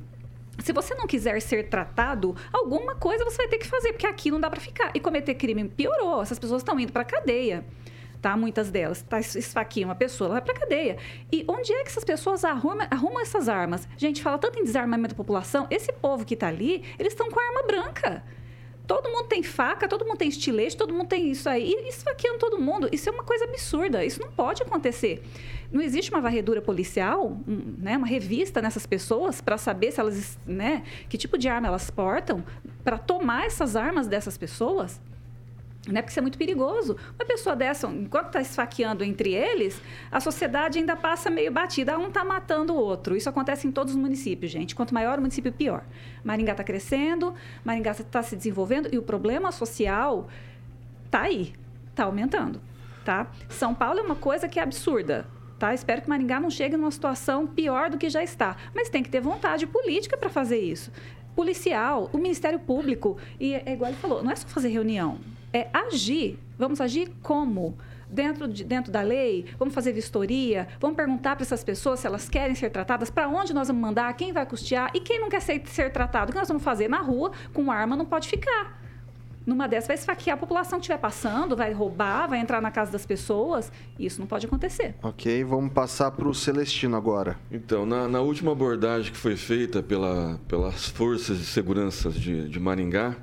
Se você não quiser ser tratado, alguma coisa você vai ter que fazer, porque aqui não dá para ficar. E cometer crime piorou. Essas pessoas estão indo para cadeia. Tá, muitas delas, tá, esfaqueiam uma pessoa, ela vai para cadeia. E onde é que essas pessoas arrumam, arrumam essas armas? Gente, fala tanto em desarmamento da população, esse povo que está ali, eles estão com arma branca. Todo mundo tem faca, todo mundo tem estilete, todo mundo tem isso aí. E esfaqueando todo mundo. Isso é uma coisa absurda. Isso não pode acontecer. Não existe uma varredura policial, né, uma revista nessas pessoas para saber se elas, né, que tipo de arma elas portam para tomar essas armas dessas pessoas. Né? Porque isso é muito perigoso. Uma pessoa dessa, enquanto está esfaqueando entre eles, a sociedade ainda passa meio batida. Um está matando o outro. Isso acontece em todos os municípios, gente. Quanto maior o município, pior. Maringá está crescendo, Maringá está se desenvolvendo e o problema social está aí, está aumentando. Tá? São Paulo é uma coisa que é absurda. Tá? Espero que Maringá não chegue numa situação pior do que já está. Mas tem que ter vontade política para fazer isso. Policial, o Ministério Público. E é igual ele falou, não é só fazer reunião, é agir. Vamos agir como? Dentro, de, dentro da lei, vamos fazer vistoria, vamos perguntar para essas pessoas se elas querem ser tratadas, para onde nós vamos mandar, quem vai custear e quem não quer ser, ser tratado. O que nós vamos fazer na rua com arma não pode ficar. Numa dessas vai esfaquear a população que estiver passando, vai roubar, vai entrar na casa das pessoas. Isso não pode acontecer. Ok, vamos passar para o Celestino agora. Então, na, na última abordagem que foi feita pela, pelas forças de segurança de, de Maringá,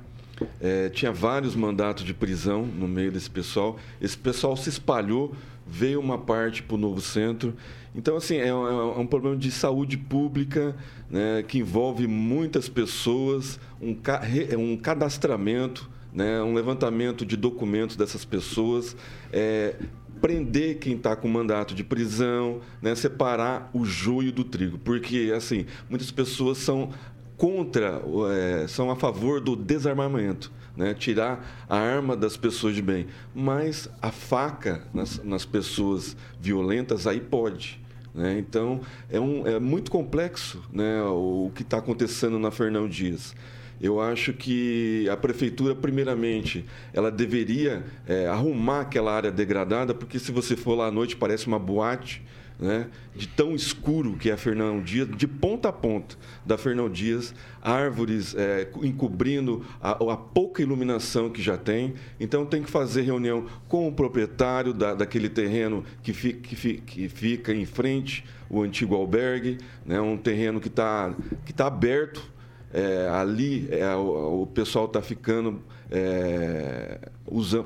eh, tinha vários mandatos de prisão no meio desse pessoal. Esse pessoal se espalhou, veio uma parte para o novo centro. Então, assim, é, um- é um problema de saúde pública né, que envolve muitas pessoas, um, ca- um cadastramento, né, um levantamento de documentos dessas pessoas. eh, prender quem está com mandato de prisão, né, separar o joio do trigo, porque assim muitas pessoas são contra, é, são a favor do desarmamento, né, tirar a arma das pessoas de bem, mas a faca nas, nas pessoas violentas aí pode. né? Então é, um, é muito complexo né, o que está acontecendo na Fernão Dias. Eu acho que a prefeitura, primeiramente, ela deveria é, arrumar aquela área degradada, porque se você for lá à noite parece uma boate, né? De tão escuro que é a Fernão Dias, de ponta a ponta da Fernão Dias, árvores é, encobrindo a, a pouca iluminação que já tem. Então tem que fazer reunião com o proprietário da, daquele terreno que, fi, que, fi, que fica em frente o antigo albergue, né? Um terreno que está que tá aberto é, ali é, o, o pessoal está ficando é,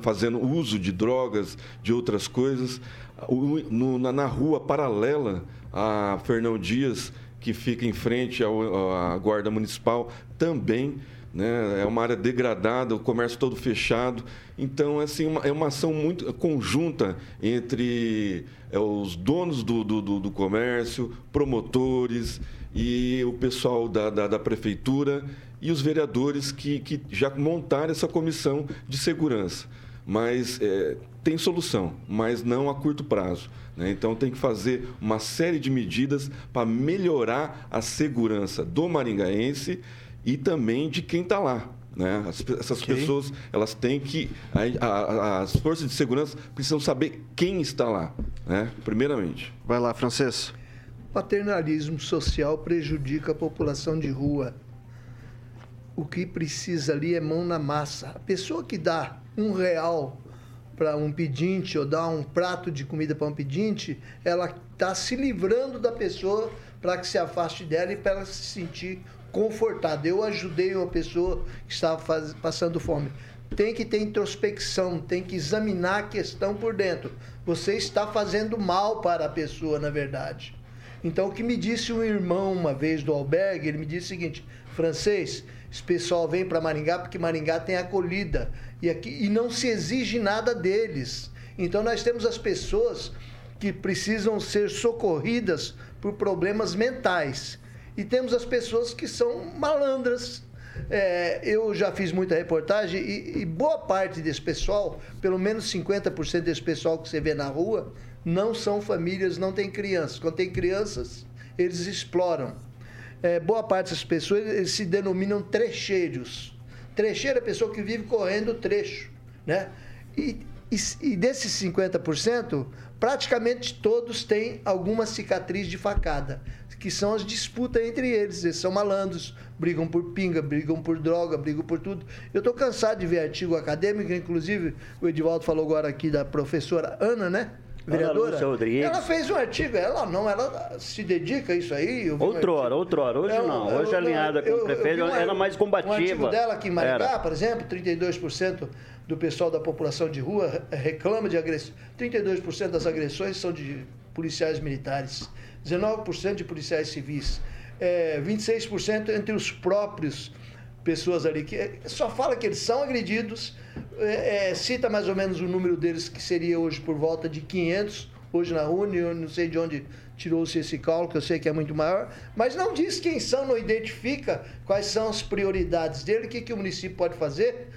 fazendo uso de drogas, de outras coisas. No, na, na, rua paralela a Fernão Dias, que fica em frente à Guarda Municipal, também né? é uma área degradada, o comércio todo fechado. Então, assim, uma, é uma ação muito conjunta entre é, os donos do, do, do, comércio, promotores e o pessoal da, da, da prefeitura e os vereadores que, que já montaram essa comissão de segurança. Mas é, tem solução, mas não a curto prazo. Né? Então tem que fazer uma série de medidas para melhorar a segurança do maringaense e também de quem está lá. Né? As, essas okay. pessoas elas têm que. A, a, as forças de segurança precisam saber quem está lá, né? primeiramente. Vai lá, francês. Paternalismo social prejudica a população de rua o que precisa ali é mão na massa. A pessoa que dá um real para um pedinte ou dá um prato de comida para um pedinte, ela está se livrando da pessoa para que se afaste dela e para ela se sentir confortada. Eu ajudei uma pessoa que estava faz, passando fome. Tem que ter introspecção, tem que examinar a questão por dentro. Você está fazendo mal para a pessoa, na verdade. Então, o que me disse um irmão uma vez do albergue, ele me disse o seguinte: francês, esse pessoal vem para Maringá porque Maringá tem acolhida e, aqui, e não se exige nada deles. Então nós temos as pessoas que precisam ser socorridas por problemas mentais. E temos as pessoas que são malandras. É, eu já fiz muita reportagem e, e boa parte desse pessoal, pelo menos 50% desse pessoal que você vê na rua, não são famílias, não tem crianças. Quando tem crianças, eles exploram é, boa parte dessas pessoas eles se denominam trecheiros. Trecheiro é a pessoa que vive correndo trecho. Né? E, e, e desses 50%, praticamente todos têm alguma cicatriz de facada, que são as disputas entre eles. Eles são malandros, brigam por pinga, brigam por droga, brigam por tudo. Eu estou cansado de ver artigo acadêmico, inclusive o Edivaldo falou agora aqui da professora Ana, né? Vereadora, ela fez um artigo, ela não, ela se dedica a isso aí. Outrora, um outrora, hoje eu, não, hoje eu, alinhada com eu, o prefeito, ela era mais combativa. Um artigo dela aqui em Maricá, era. por exemplo, 32% do pessoal da população de rua reclama de agressão, 32% das agressões são de policiais militares, 19% de policiais civis, é, 26% entre os próprios pessoas ali que só fala que eles são agredidos, é, é, cita mais ou menos o número deles que seria hoje por volta de 500 hoje na Uni, eu não sei de onde tirou-se esse cálculo, eu sei que é muito maior, mas não diz quem são, não identifica quais são as prioridades dele, o que, que o município pode fazer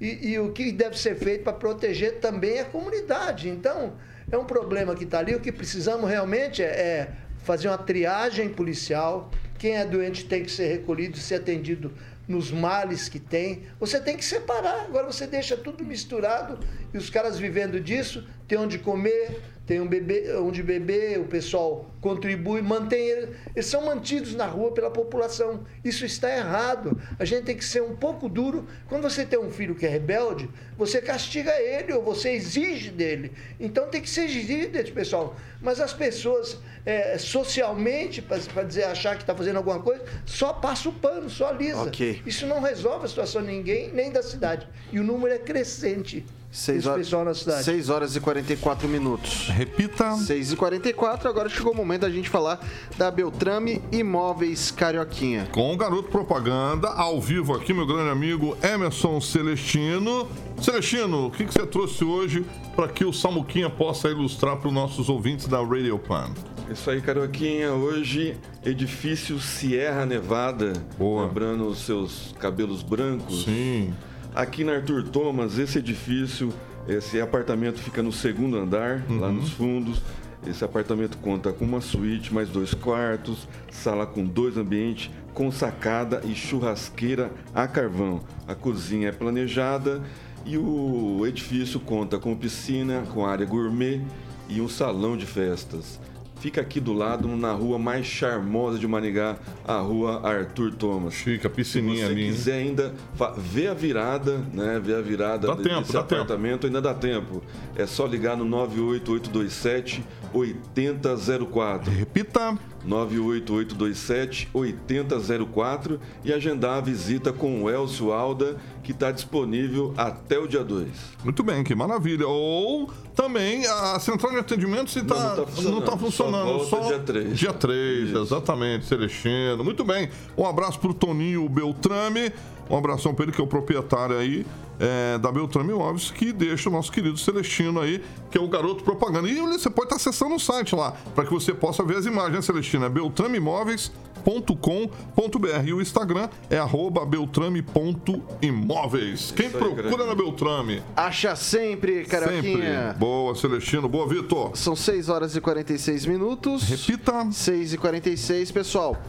e, e o que deve ser feito para proteger também a comunidade. Então, é um problema que está ali. O que precisamos realmente é, é fazer uma triagem policial. Quem é doente tem que ser recolhido, ser atendido nos males que tem. Você tem que separar. Agora você deixa tudo misturado e os caras vivendo disso, tem onde comer, tem um bebê, onde beber, o pessoal contribui, mantém eles, eles são mantidos na rua pela população. Isso está errado. A gente tem que ser um pouco duro. Quando você tem um filho que é rebelde, você castiga ele ou você exige dele. Então tem que ser exigido desse pessoal. Mas as pessoas, é, socialmente, para dizer achar que está fazendo alguma coisa, só passa o pano, só alisa. Okay. Isso não resolve a situação de ninguém, nem da cidade. E o número é crescente. 6 horas, 6 horas e 44 minutos. Repita. 6 e 44 agora chegou o momento da gente falar da Beltrame Imóveis Carioquinha. Com o garoto propaganda, ao vivo aqui, meu grande amigo Emerson Celestino. Celestino, o que, que você trouxe hoje para que o Samuquinha possa ilustrar para os nossos ouvintes da Radio Pan? Isso aí, Carioquinha. Hoje, edifício Sierra Nevada. Boa. Lembrando os seus cabelos brancos. Sim Aqui na Arthur Thomas, esse edifício, esse apartamento fica no segundo andar, uhum. lá nos fundos. Esse apartamento conta com uma suíte, mais dois quartos, sala com dois ambientes, com sacada e churrasqueira a carvão. A cozinha é planejada e o edifício conta com piscina, com área gourmet e um salão de festas fica aqui do lado, na rua mais charmosa de Maningá, a rua Arthur Thomas. Fica, piscininha ali. Se você quiser ainda ver a virada, né? Ver a virada dá desse tempo, dá apartamento, tempo. ainda dá tempo. É só ligar no 98827 8004. Repita. 98827 8004 e agendar a visita com o Elcio Alda, que está disponível até o dia 2. Muito bem, que maravilha. Ou também a central de atendimento se tá, Não, não tá funcionando. não tá funcionando. Só volta dia 3. Dia 3, exatamente, Celestino. Muito bem. Um abraço pro Toninho Beltrame. Um abração para ele, que é o proprietário aí é, da Beltrame Imóveis, que deixa o nosso querido Celestino aí, que é o garoto propaganda. E você pode estar acessando o site lá, para que você possa ver as imagens, né, Celestino? É beltrameimóveis.com.br e o Instagram é arroba beltrame.imóveis. Quem aí, procura grande. na Beltrame? Acha sempre, Carioquinha. Sempre. Boa, Celestino. Boa, Vitor. São 6 horas e 46 minutos. Repita. 6 e 46, pessoal.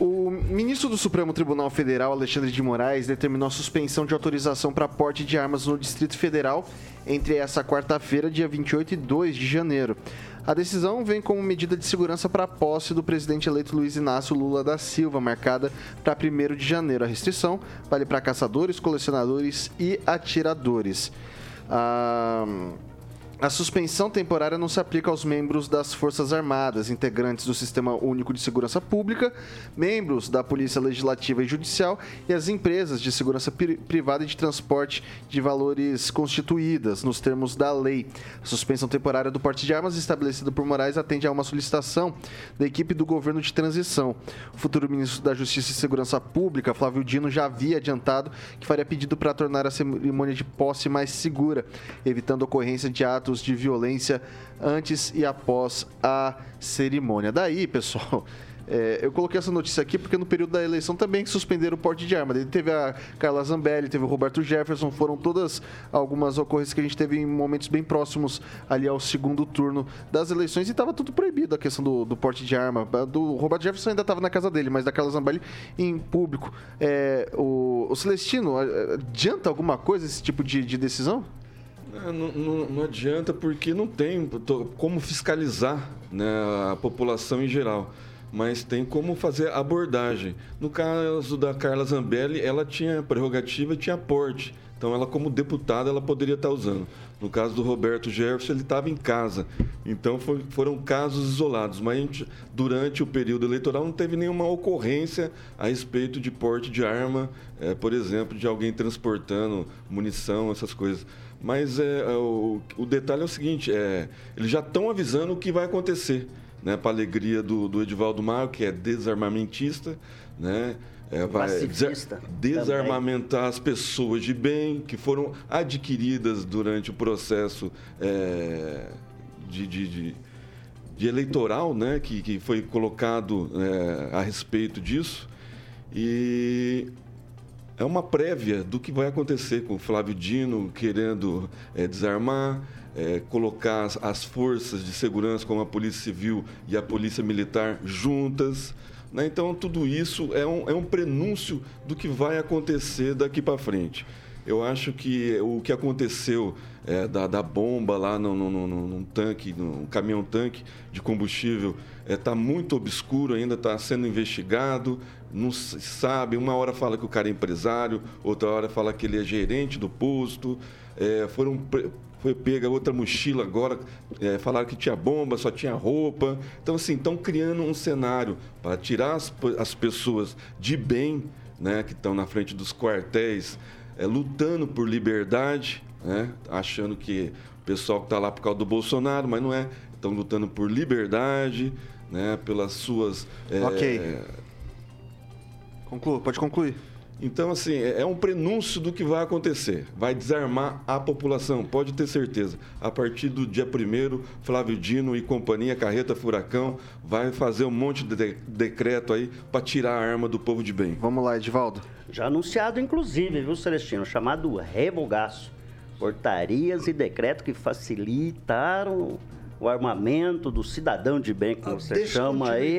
O ministro do Supremo Tribunal Federal, Alexandre de Moraes, determinou a suspensão de autorização para porte de armas no Distrito Federal entre essa quarta-feira, dia 28 e 2 de janeiro. A decisão vem como medida de segurança para a posse do presidente eleito Luiz Inácio Lula da Silva, marcada para 1 de janeiro. A restrição vale para caçadores, colecionadores e atiradores. Ah, a suspensão temporária não se aplica aos membros das Forças Armadas, integrantes do Sistema Único de Segurança Pública, membros da Polícia Legislativa e Judicial e as empresas de segurança pri- privada e de transporte de valores constituídas, nos termos da lei. A suspensão temporária do porte de armas estabelecida por Moraes atende a uma solicitação da equipe do governo de transição. O futuro ministro da Justiça e Segurança Pública, Flávio Dino, já havia adiantado que faria pedido para tornar a cerimônia de posse mais segura, evitando ocorrência de atos de violência antes e após a cerimônia. Daí, pessoal. *laughs* é, eu coloquei essa notícia aqui porque no período da eleição também suspenderam o porte de arma. Daí Teve a Carla Zambelli, teve o Roberto Jefferson, foram todas algumas ocorrências que a gente teve em momentos bem próximos ali ao segundo turno das eleições e estava tudo proibido a questão do, do porte de arma. Do Roberto Jefferson ainda estava na casa dele, mas da Carla Zambelli em público. É, o, o Celestino, adianta alguma coisa esse tipo de, de decisão? É, Não, não- não adianta porque não tem como fiscalizar né, a população em geral, mas tem como fazer abordagem. No caso da Carla Zambelli, ela tinha prerrogativa e tinha porte. Então, ela como deputada, ela poderia estar usando. No caso do Roberto Jefferson, ele estava em casa. Então, foi- foram casos isolados. Mas gente, durante o período eleitoral não teve nenhuma ocorrência a respeito de porte de arma, eh, por exemplo, de alguém transportando munição, essas coisas. Mas é, é, o, o detalhe é o seguinte, é, eles já estão avisando o que vai acontecer, né? Para alegria do, do Edivaldo Maio, que é desarmamentista, né? É, vai Pacifista desa- desarmamentar as pessoas de bem que foram adquiridas durante o processo é, de, de, de- de eleitoral, né? Que, que foi colocado é, a respeito disso. E é uma prévia do que vai acontecer com o Flávio Dino querendo eh, desarmar, eh, colocar as, as forças de segurança, como a Polícia Civil e a Polícia Militar, juntas. né? Então, tudo isso é um, é um prenúncio do que vai acontecer daqui para frente. Eu acho que o que aconteceu eh, da, da bomba lá no, no, no- num tanque, num caminhão-tanque de combustível, está muito obscuro ainda, está sendo investigado, não se sabe. Uma hora fala que o cara é empresário, outra hora fala que ele é gerente do posto. Eh, foram foi pega outra mochila agora, eh, falaram que tinha bomba, só tinha roupa. Então, assim, estão criando um cenário para tirar as, as pessoas de bem, né, que estão na frente dos quartéis, eh, lutando por liberdade, né, achando que o pessoal que está lá por causa do Bolsonaro, mas não é. Estão lutando por liberdade, né, pelas suas. eh, Ok. Conclua, pode concluir. então, assim, é é um prenúncio do que vai acontecer. Vai desarmar a população, pode ter certeza. A partir do dia 1 Flávio Dino e companhia, Carreta Furacão, vai fazer um monte de de- decreto aí para tirar a arma do povo de bem. Vamos lá, Edivaldo. Já anunciado, inclusive, viu, Celestino? Chamado revogaço. Portarias e decreto que facilitaram o armamento do cidadão de bem, como A você chama aí.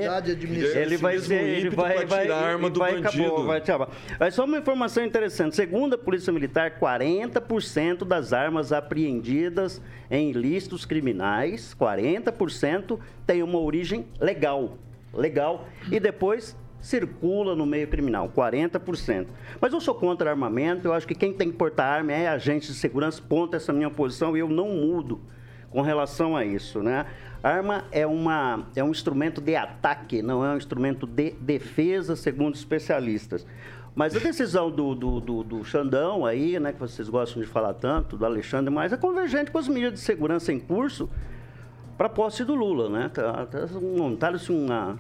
Ele vai ser, ele vai, vai, tirar a arma ele do vai, bandido. acabou, vai tirar. Mas só uma informação interessante. Segundo a Polícia Militar, 40% das armas apreendidas em ilícitos criminais, 40% tem uma origem legal. Legal. E depois circula no meio criminal, 40%. Mas eu sou contra armamento, eu acho que quem tem que portar arma é agente de segurança, ponto essa minha posição e eu não mudo. com relação a isso, né? Arma é, uma, é um instrumento de ataque, não é um instrumento de defesa, segundo especialistas. Mas a decisão do, do, do, do Xandão aí, né, que vocês gostam de falar tanto, do Alexandre, mais é convergente com as medidas de segurança em curso para posse do Lula, né? Tá, tá montaram-se uma,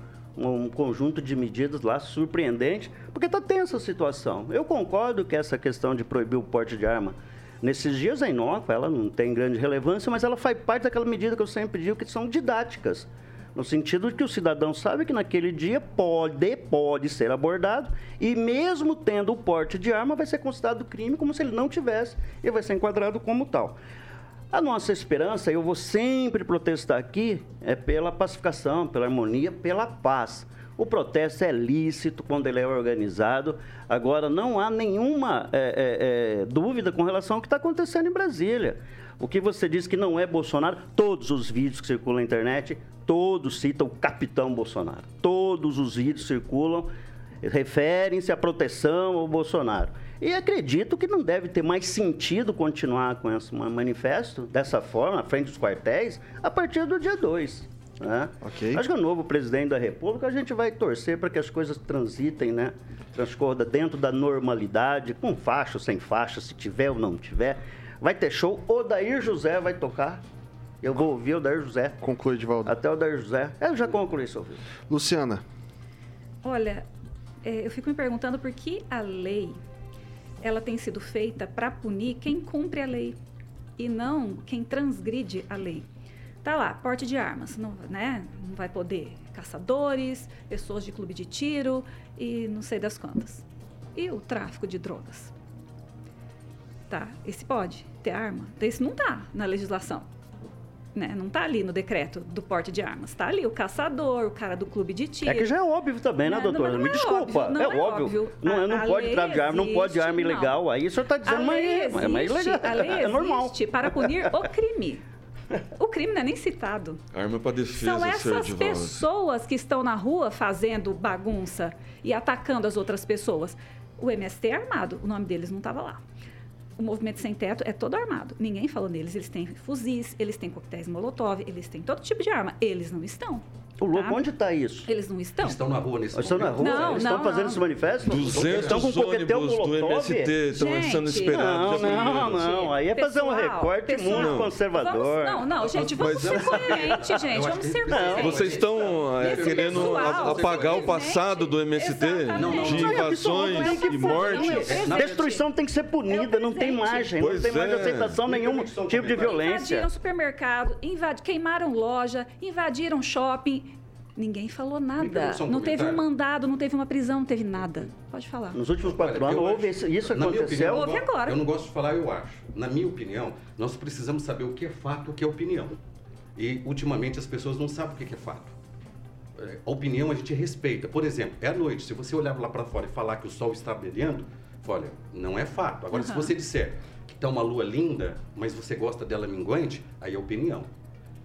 um conjunto de medidas lá surpreendente, porque está tensa a situação. Eu concordo que essa questão de proibir o porte de arma nesses dias é inócua, ela não tem grande relevância, mas ela faz parte daquela medida que eu sempre digo que são didáticas. No sentido que o cidadão sabe que naquele dia pode, pode ser abordado e mesmo tendo o porte de arma vai ser considerado crime como se ele não tivesse e vai ser enquadrado como tal. A nossa esperança, eu vou sempre protestar aqui, é pela pacificação, pela harmonia, pela paz. O protesto é lícito quando ele é organizado. Agora, não há nenhuma é, é, é, dúvida com relação ao que está acontecendo em Brasília. O que você diz que não é Bolsonaro, todos os vídeos que circulam na internet, todos citam o capitão Bolsonaro. Todos os vídeos circulam, referem-se à proteção ao Bolsonaro. E acredito que não deve ter mais sentido continuar com esse manifesto dessa forma, na frente dos quartéis, a partir do dia 2. Né? Ok. Acho que o novo presidente da República, a gente vai torcer para que as coisas transitem, né? Transcorra dentro da normalidade, com faixa ou sem faixa, se tiver ou não tiver. Vai ter show. O Dair José vai tocar. Eu vou ouvir o Dair José. Conclui, Edivaldo. Até o Dair José. Eu já concluí, seu filho. Luciana, Olha, é, eu fico me perguntando por que a lei ela tem sido feita para punir quem cumpre a lei e não quem transgride a lei. Tá lá, porte de armas, não, né? Não vai poder caçadores, pessoas de clube de tiro e não sei das quantas. E o tráfico de drogas? Tá, esse pode ter arma? Esse não tá na legislação. Né? Não tá ali no decreto do porte de armas. Tá ali o caçador, o cara do clube de tiro. É que já é óbvio também, né, doutora? não Me é desculpa. óbvio, é, é óbvio. óbvio. Não, A- não a pode tráfico de arma, não pode arma não. ilegal. Aí o senhor está dizendo, mas, é- mas é ilegal. a lei *laughs* é normal. existe para punir o crime. O crime não é nem citado. Arma para defesa, São essas pessoas que estão na rua fazendo bagunça e atacando as outras pessoas. O MST é armado, o nome deles não estava lá. O movimento sem teto é todo armado. Ninguém falou neles. Eles têm fuzis, eles têm coquetéis molotov, eles têm todo tipo de arma. Eles não estão. O louco, tá? onde está isso? Eles não estão. Estão na rua nesse Eles estão na momento. rua? Não, Eles não, estão fazendo não. esse manifesto? 200 estão com coquetel ônibus do? MST estão sendo esperados. Não, não, primeiro. não. Aí é fazer um recorte pessoal, muito conservador. Vamos, não, não, gente, vamos Mas ser coerentes, gente. Vamos ser Não, coerentes. Vocês estão é, querendo pessoal, apagar o passado do MST Exatamente. Não, não, de invasões e mortes. É, Destruição tem que ser punida, É não tem margem, Pois não tem mais é. aceitação nenhum tipo de violência. Invadiram supermercado, queimaram loja, invadiram shopping. Ninguém falou nada. um Não teve um mandado, não teve uma prisão, não teve nada. Pode falar. Nos últimos quatro Olha, anos houve acho- isso, isso na minha aconteceu. opinião, Houve não- agora. Eu não gosto de falar, eu acho. Na minha opinião, nós precisamos saber o que é fato e o que é opinião. E, ultimamente, as pessoas não sabem o que é fato. É, A opinião a gente respeita. Por exemplo, é à noite. Se você olhar lá para fora e falar que o sol está brilhando, olha, não é fato. Agora, se Aham. você disser que está uma lua linda, mas você gosta dela minguante, aí é opinião.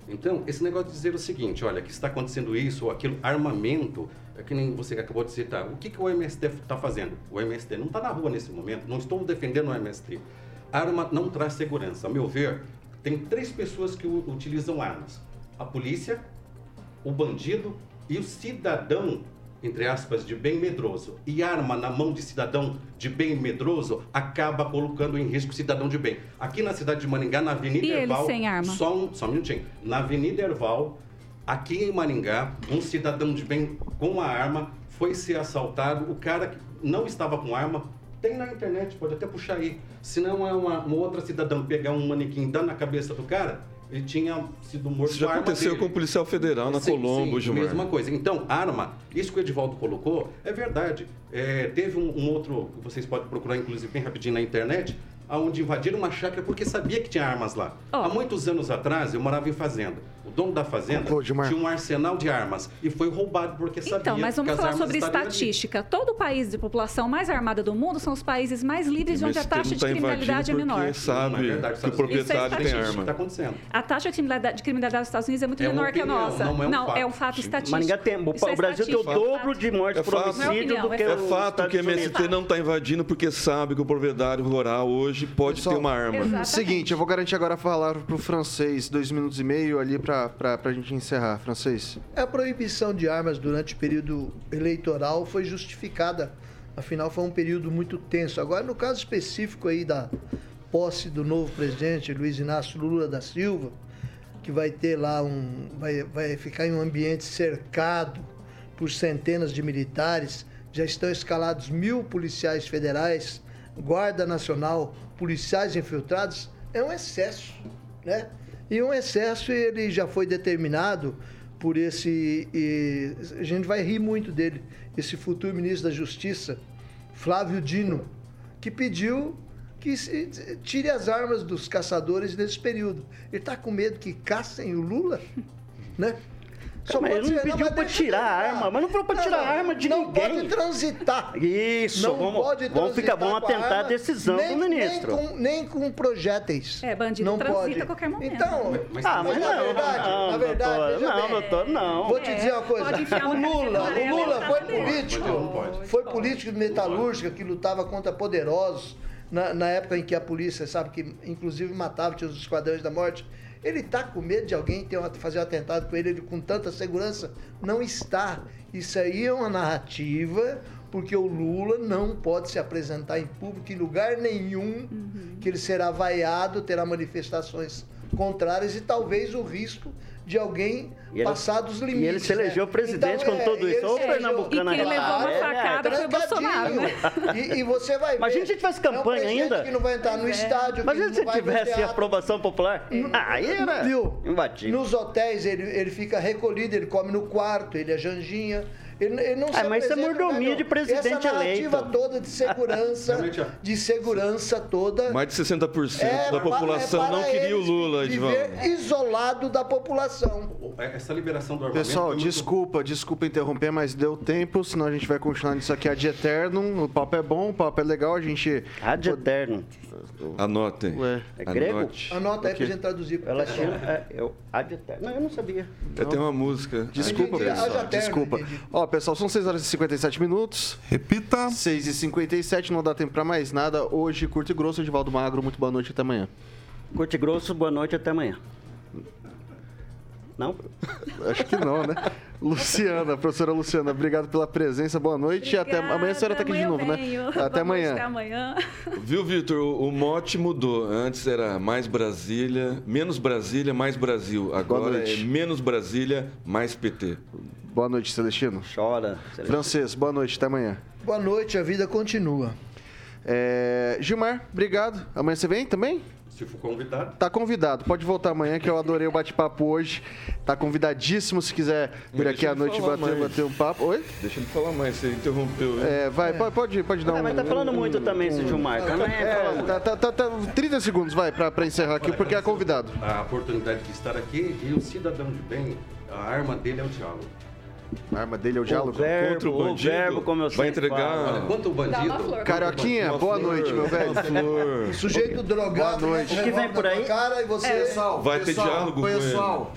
Então, esse negócio de dizer o seguinte, olha, que está acontecendo isso ou aquilo, armamento, é que nem você acabou de citar. O que, que o MST está fazendo? O MST não está na rua nesse momento, não estou defendendo o MST. Arma não traz segurança. A meu ver, tem três pessoas que utilizam armas: a polícia, o bandido e o cidadão, entre aspas, de bem medroso. E arma na mão de cidadão de bem medroso acaba colocando em risco cidadão de bem. Aqui na cidade de Maringá, na Avenida E Erval. sem arma? Só um, só um minutinho. Na Avenida Erval, aqui em Maringá, um cidadão de bem com a arma foi ser assaltado. O cara que não estava com arma. Tem na internet, pode até puxar aí. Se não é uma, uma outra cidadão pegar um manequim e dar na cabeça do cara, ele tinha sido morto Isso já com a arma aconteceu dele. com o policial federal na Sim, Colombo, sim, Gilmar. mesma coisa. Então, arma, isso que o Edivaldo colocou, é verdade. É, teve um, um outro, que vocês podem procurar, inclusive, bem rapidinho na internet, onde invadiram uma chácara porque sabia que tinha armas lá. Ó. Há muitos anos atrás, eu morava em fazenda. O dono da fazenda Ô, Gilmar. tinha um arsenal de armas e foi roubado porque sabia Então, mas vamos que as falar sobre estariam ali. estatística. Todo país de população mais armada do mundo são os países mais livres e onde a taxa não de tá criminalidade é invadindo menor. porque sabe Não, é verdade, que o proprietário é tem estatística. O que está arma. acontecendo? A taxa de criminalidade, de criminalidade dos Estados Unidos é muito É menor que a nossa. não é um fato. é um fato estatístico. Maringá tem, o, é o Brasil tem o estatística. dobro de mortes É por homicídio Não é do que é É os fato que a. MST não está invadindo porque sabe que o proprietário rural hoje pode ter uma arma. Seguinte, eu vou garantir agora a palavra pro francês, dois minutos e meio ali pra, pra, pra gente encerrar. Francês. A proibição de armas durante o período eleitoral foi justificada. Afinal, foi um período muito tenso. Agora, no caso específico aí da posse do novo presidente, Luiz Inácio Lula da Silva, que vai ter lá um. vai, vai ficar em um ambiente cercado por centenas de militares. Já estão escalados mil policiais federais, Guarda Nacional, policiais infiltrados. É um excesso, né? E um excesso ele já foi determinado por esse. e a gente vai rir muito dele, esse futuro ministro da Justiça, Flávio Dino, que pediu que se tire as armas dos caçadores nesse período. Ele está com medo que caçem o Lula? Né? Só Mas pode ele não pediu eu tirar a arma, mas não falou pra tirar a arma de não ninguém. pode transitar. Isso, não vamos, pode vamos, ficar, transitar vamos com a atentar à arma, decisão nem, do ministro. Nem com, nem com projéteis. É, bandido não transita pode. a qualquer momento. Então, Mas- Ah, mas na não, verdade, não, na verdade, doutor, veja não, bem. doutor, não. Vou te É, dizer uma coisa. pode enfiar O na Lula, o Lula foi político. Não. Foi político de metalúrgica que lutava contra poderosos na, na época em que a polícia, sabe, que inclusive matava, tinha os esquadrões da morte. Ele está com medo de alguém ter um, fazer um atentado com ele, ele com tanta segurança? Não está. Isso aí é uma narrativa, porque o Lula não pode se apresentar em público em lugar nenhum, que ele será vaiado, terá manifestações contrárias e talvez o risco de alguém E ele- passar dos limites. E ele se elegeu né? presidente Então, com é, tudo isso. ele Ô, Pernambucano E quem levou uma arretado. facada foi o Bolsonaro, né? E, e você vai ver. Imagina se tivesse é um campanha ainda. que não vai entrar no estádio. Imagina se tivesse aprovação popular. Ah, Aí era Viu? imbatível. Nos hotéis ele, ele fica recolhido, ele come no quarto, ele é janjinha. Ele, ele não se Ah, mas isso é mordomia nenhum. de presidente Essa narrativa eleito. toda de segurança, ó. de segurança toda. Mais de 60% é da pa- população é não queria o Lula, viver Edvaldo. isolado da população. Essa liberação do armamento Pessoal, foi muito- desculpa, desculpa interromper, mas deu tempo, senão a gente vai continuar nisso aqui ad eternum. O papo é bom, o papo é legal, a gente. Ad eterno. Anotem. Ué. É grego? Anote. Anota aí pra gente traduzir. Ela tinha. É, eu, ad eterno. Não, eu não sabia. Eu tenho uma música. Desculpa, Entendi. pessoal. Desculpa. entendi. Ó, pessoal, são 6 horas e 57 minutos. Repita. 6 e 57 não dá tempo pra mais nada. Hoje, curto e grosso, Edivaldo Magro. Muito boa noite até amanhã. Curte grosso, boa noite, até amanhã. Não? *laughs* Acho que não, né? *laughs* Luciana, professora Luciana, obrigado pela presença. Boa noite. até amanhã a senhora tá aqui de novo, né? venho. Até Boa noite, amanhã. Até amanhã. *laughs* Viu, Vitor? O, o mote mudou. Antes era mais Brasília, menos Brasília, mais Brasil. Agora é menos Brasília, mais PT. Boa noite, Celestino. Chora. Francês, boa noite, até amanhã. Boa noite, a vida continua. É, Gilmar, obrigado. Amanhã você vem também? Se for convidado. Tá convidado, pode voltar amanhã que eu adorei o bate-papo hoje. Tá convidadíssimo se quiser vir aqui à noite falar bater, bater um papo. Oi? Deixa ele falar mais, você interrompeu. hein? É, vai, pode, pode, pode dar Ah, um. mas tá falando muito também esse Gilmar. Também fala É, muito. tá, tá, tá, tá, 30 segundos, vai, pra, pra encerrar aqui, porque é convidado. A oportunidade de estar aqui e o cidadão de bem, a arma dele é o diálogo. A arma dele é o diálogo. O verbo, Contra o o bandido, verbo, como eu vai entregar- falo. Olha, quanto o bandido. uma flor. Carioquinha, *laughs* Uma boa flor, noite, meu velho. O sujeito drogado Boa noite. O que vem por aí? Cara, e você... Pessoal, Vai ter pessoal, diálogo com pessoal.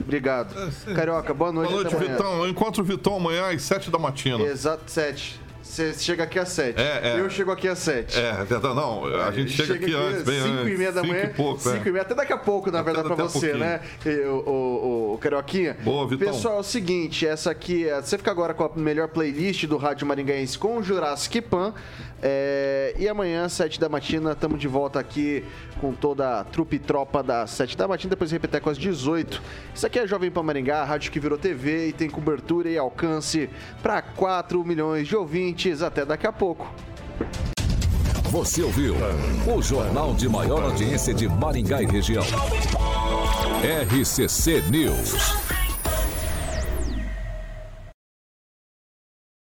Obrigado. Carioca, boa noite, Boa noite. Vitão. Eu encontro o Vitão amanhã às 7 da matina. Exato, 7. Você chega aqui às 7. É, é. Eu chego aqui às 7. É, verdade, não. A gente chega, aqui antes, bem 5 antes. e meia da manhã. e pouco, 5 é. e meia, até daqui a pouco, na Até verdade, pra daqui a você, né? O, o, o Carioquinha. Boa, Vitão. Pessoal, é o seguinte, essa aqui, é- você fica agora com a melhor playlist do Rádio Maringaense com o Jurassic Pan. É, e amanhã, 7 da matina, estamos de volta aqui com toda a trupe tropa das 7 da matina, depois repetir com as 18. Isso aqui é Jovem Pan Maringá, rádio que virou TV e tem cobertura e alcance para 4 milhões de ouvintes. Até daqui a pouco. Você ouviu o jornal de maior audiência de Maringá e região. RCC News.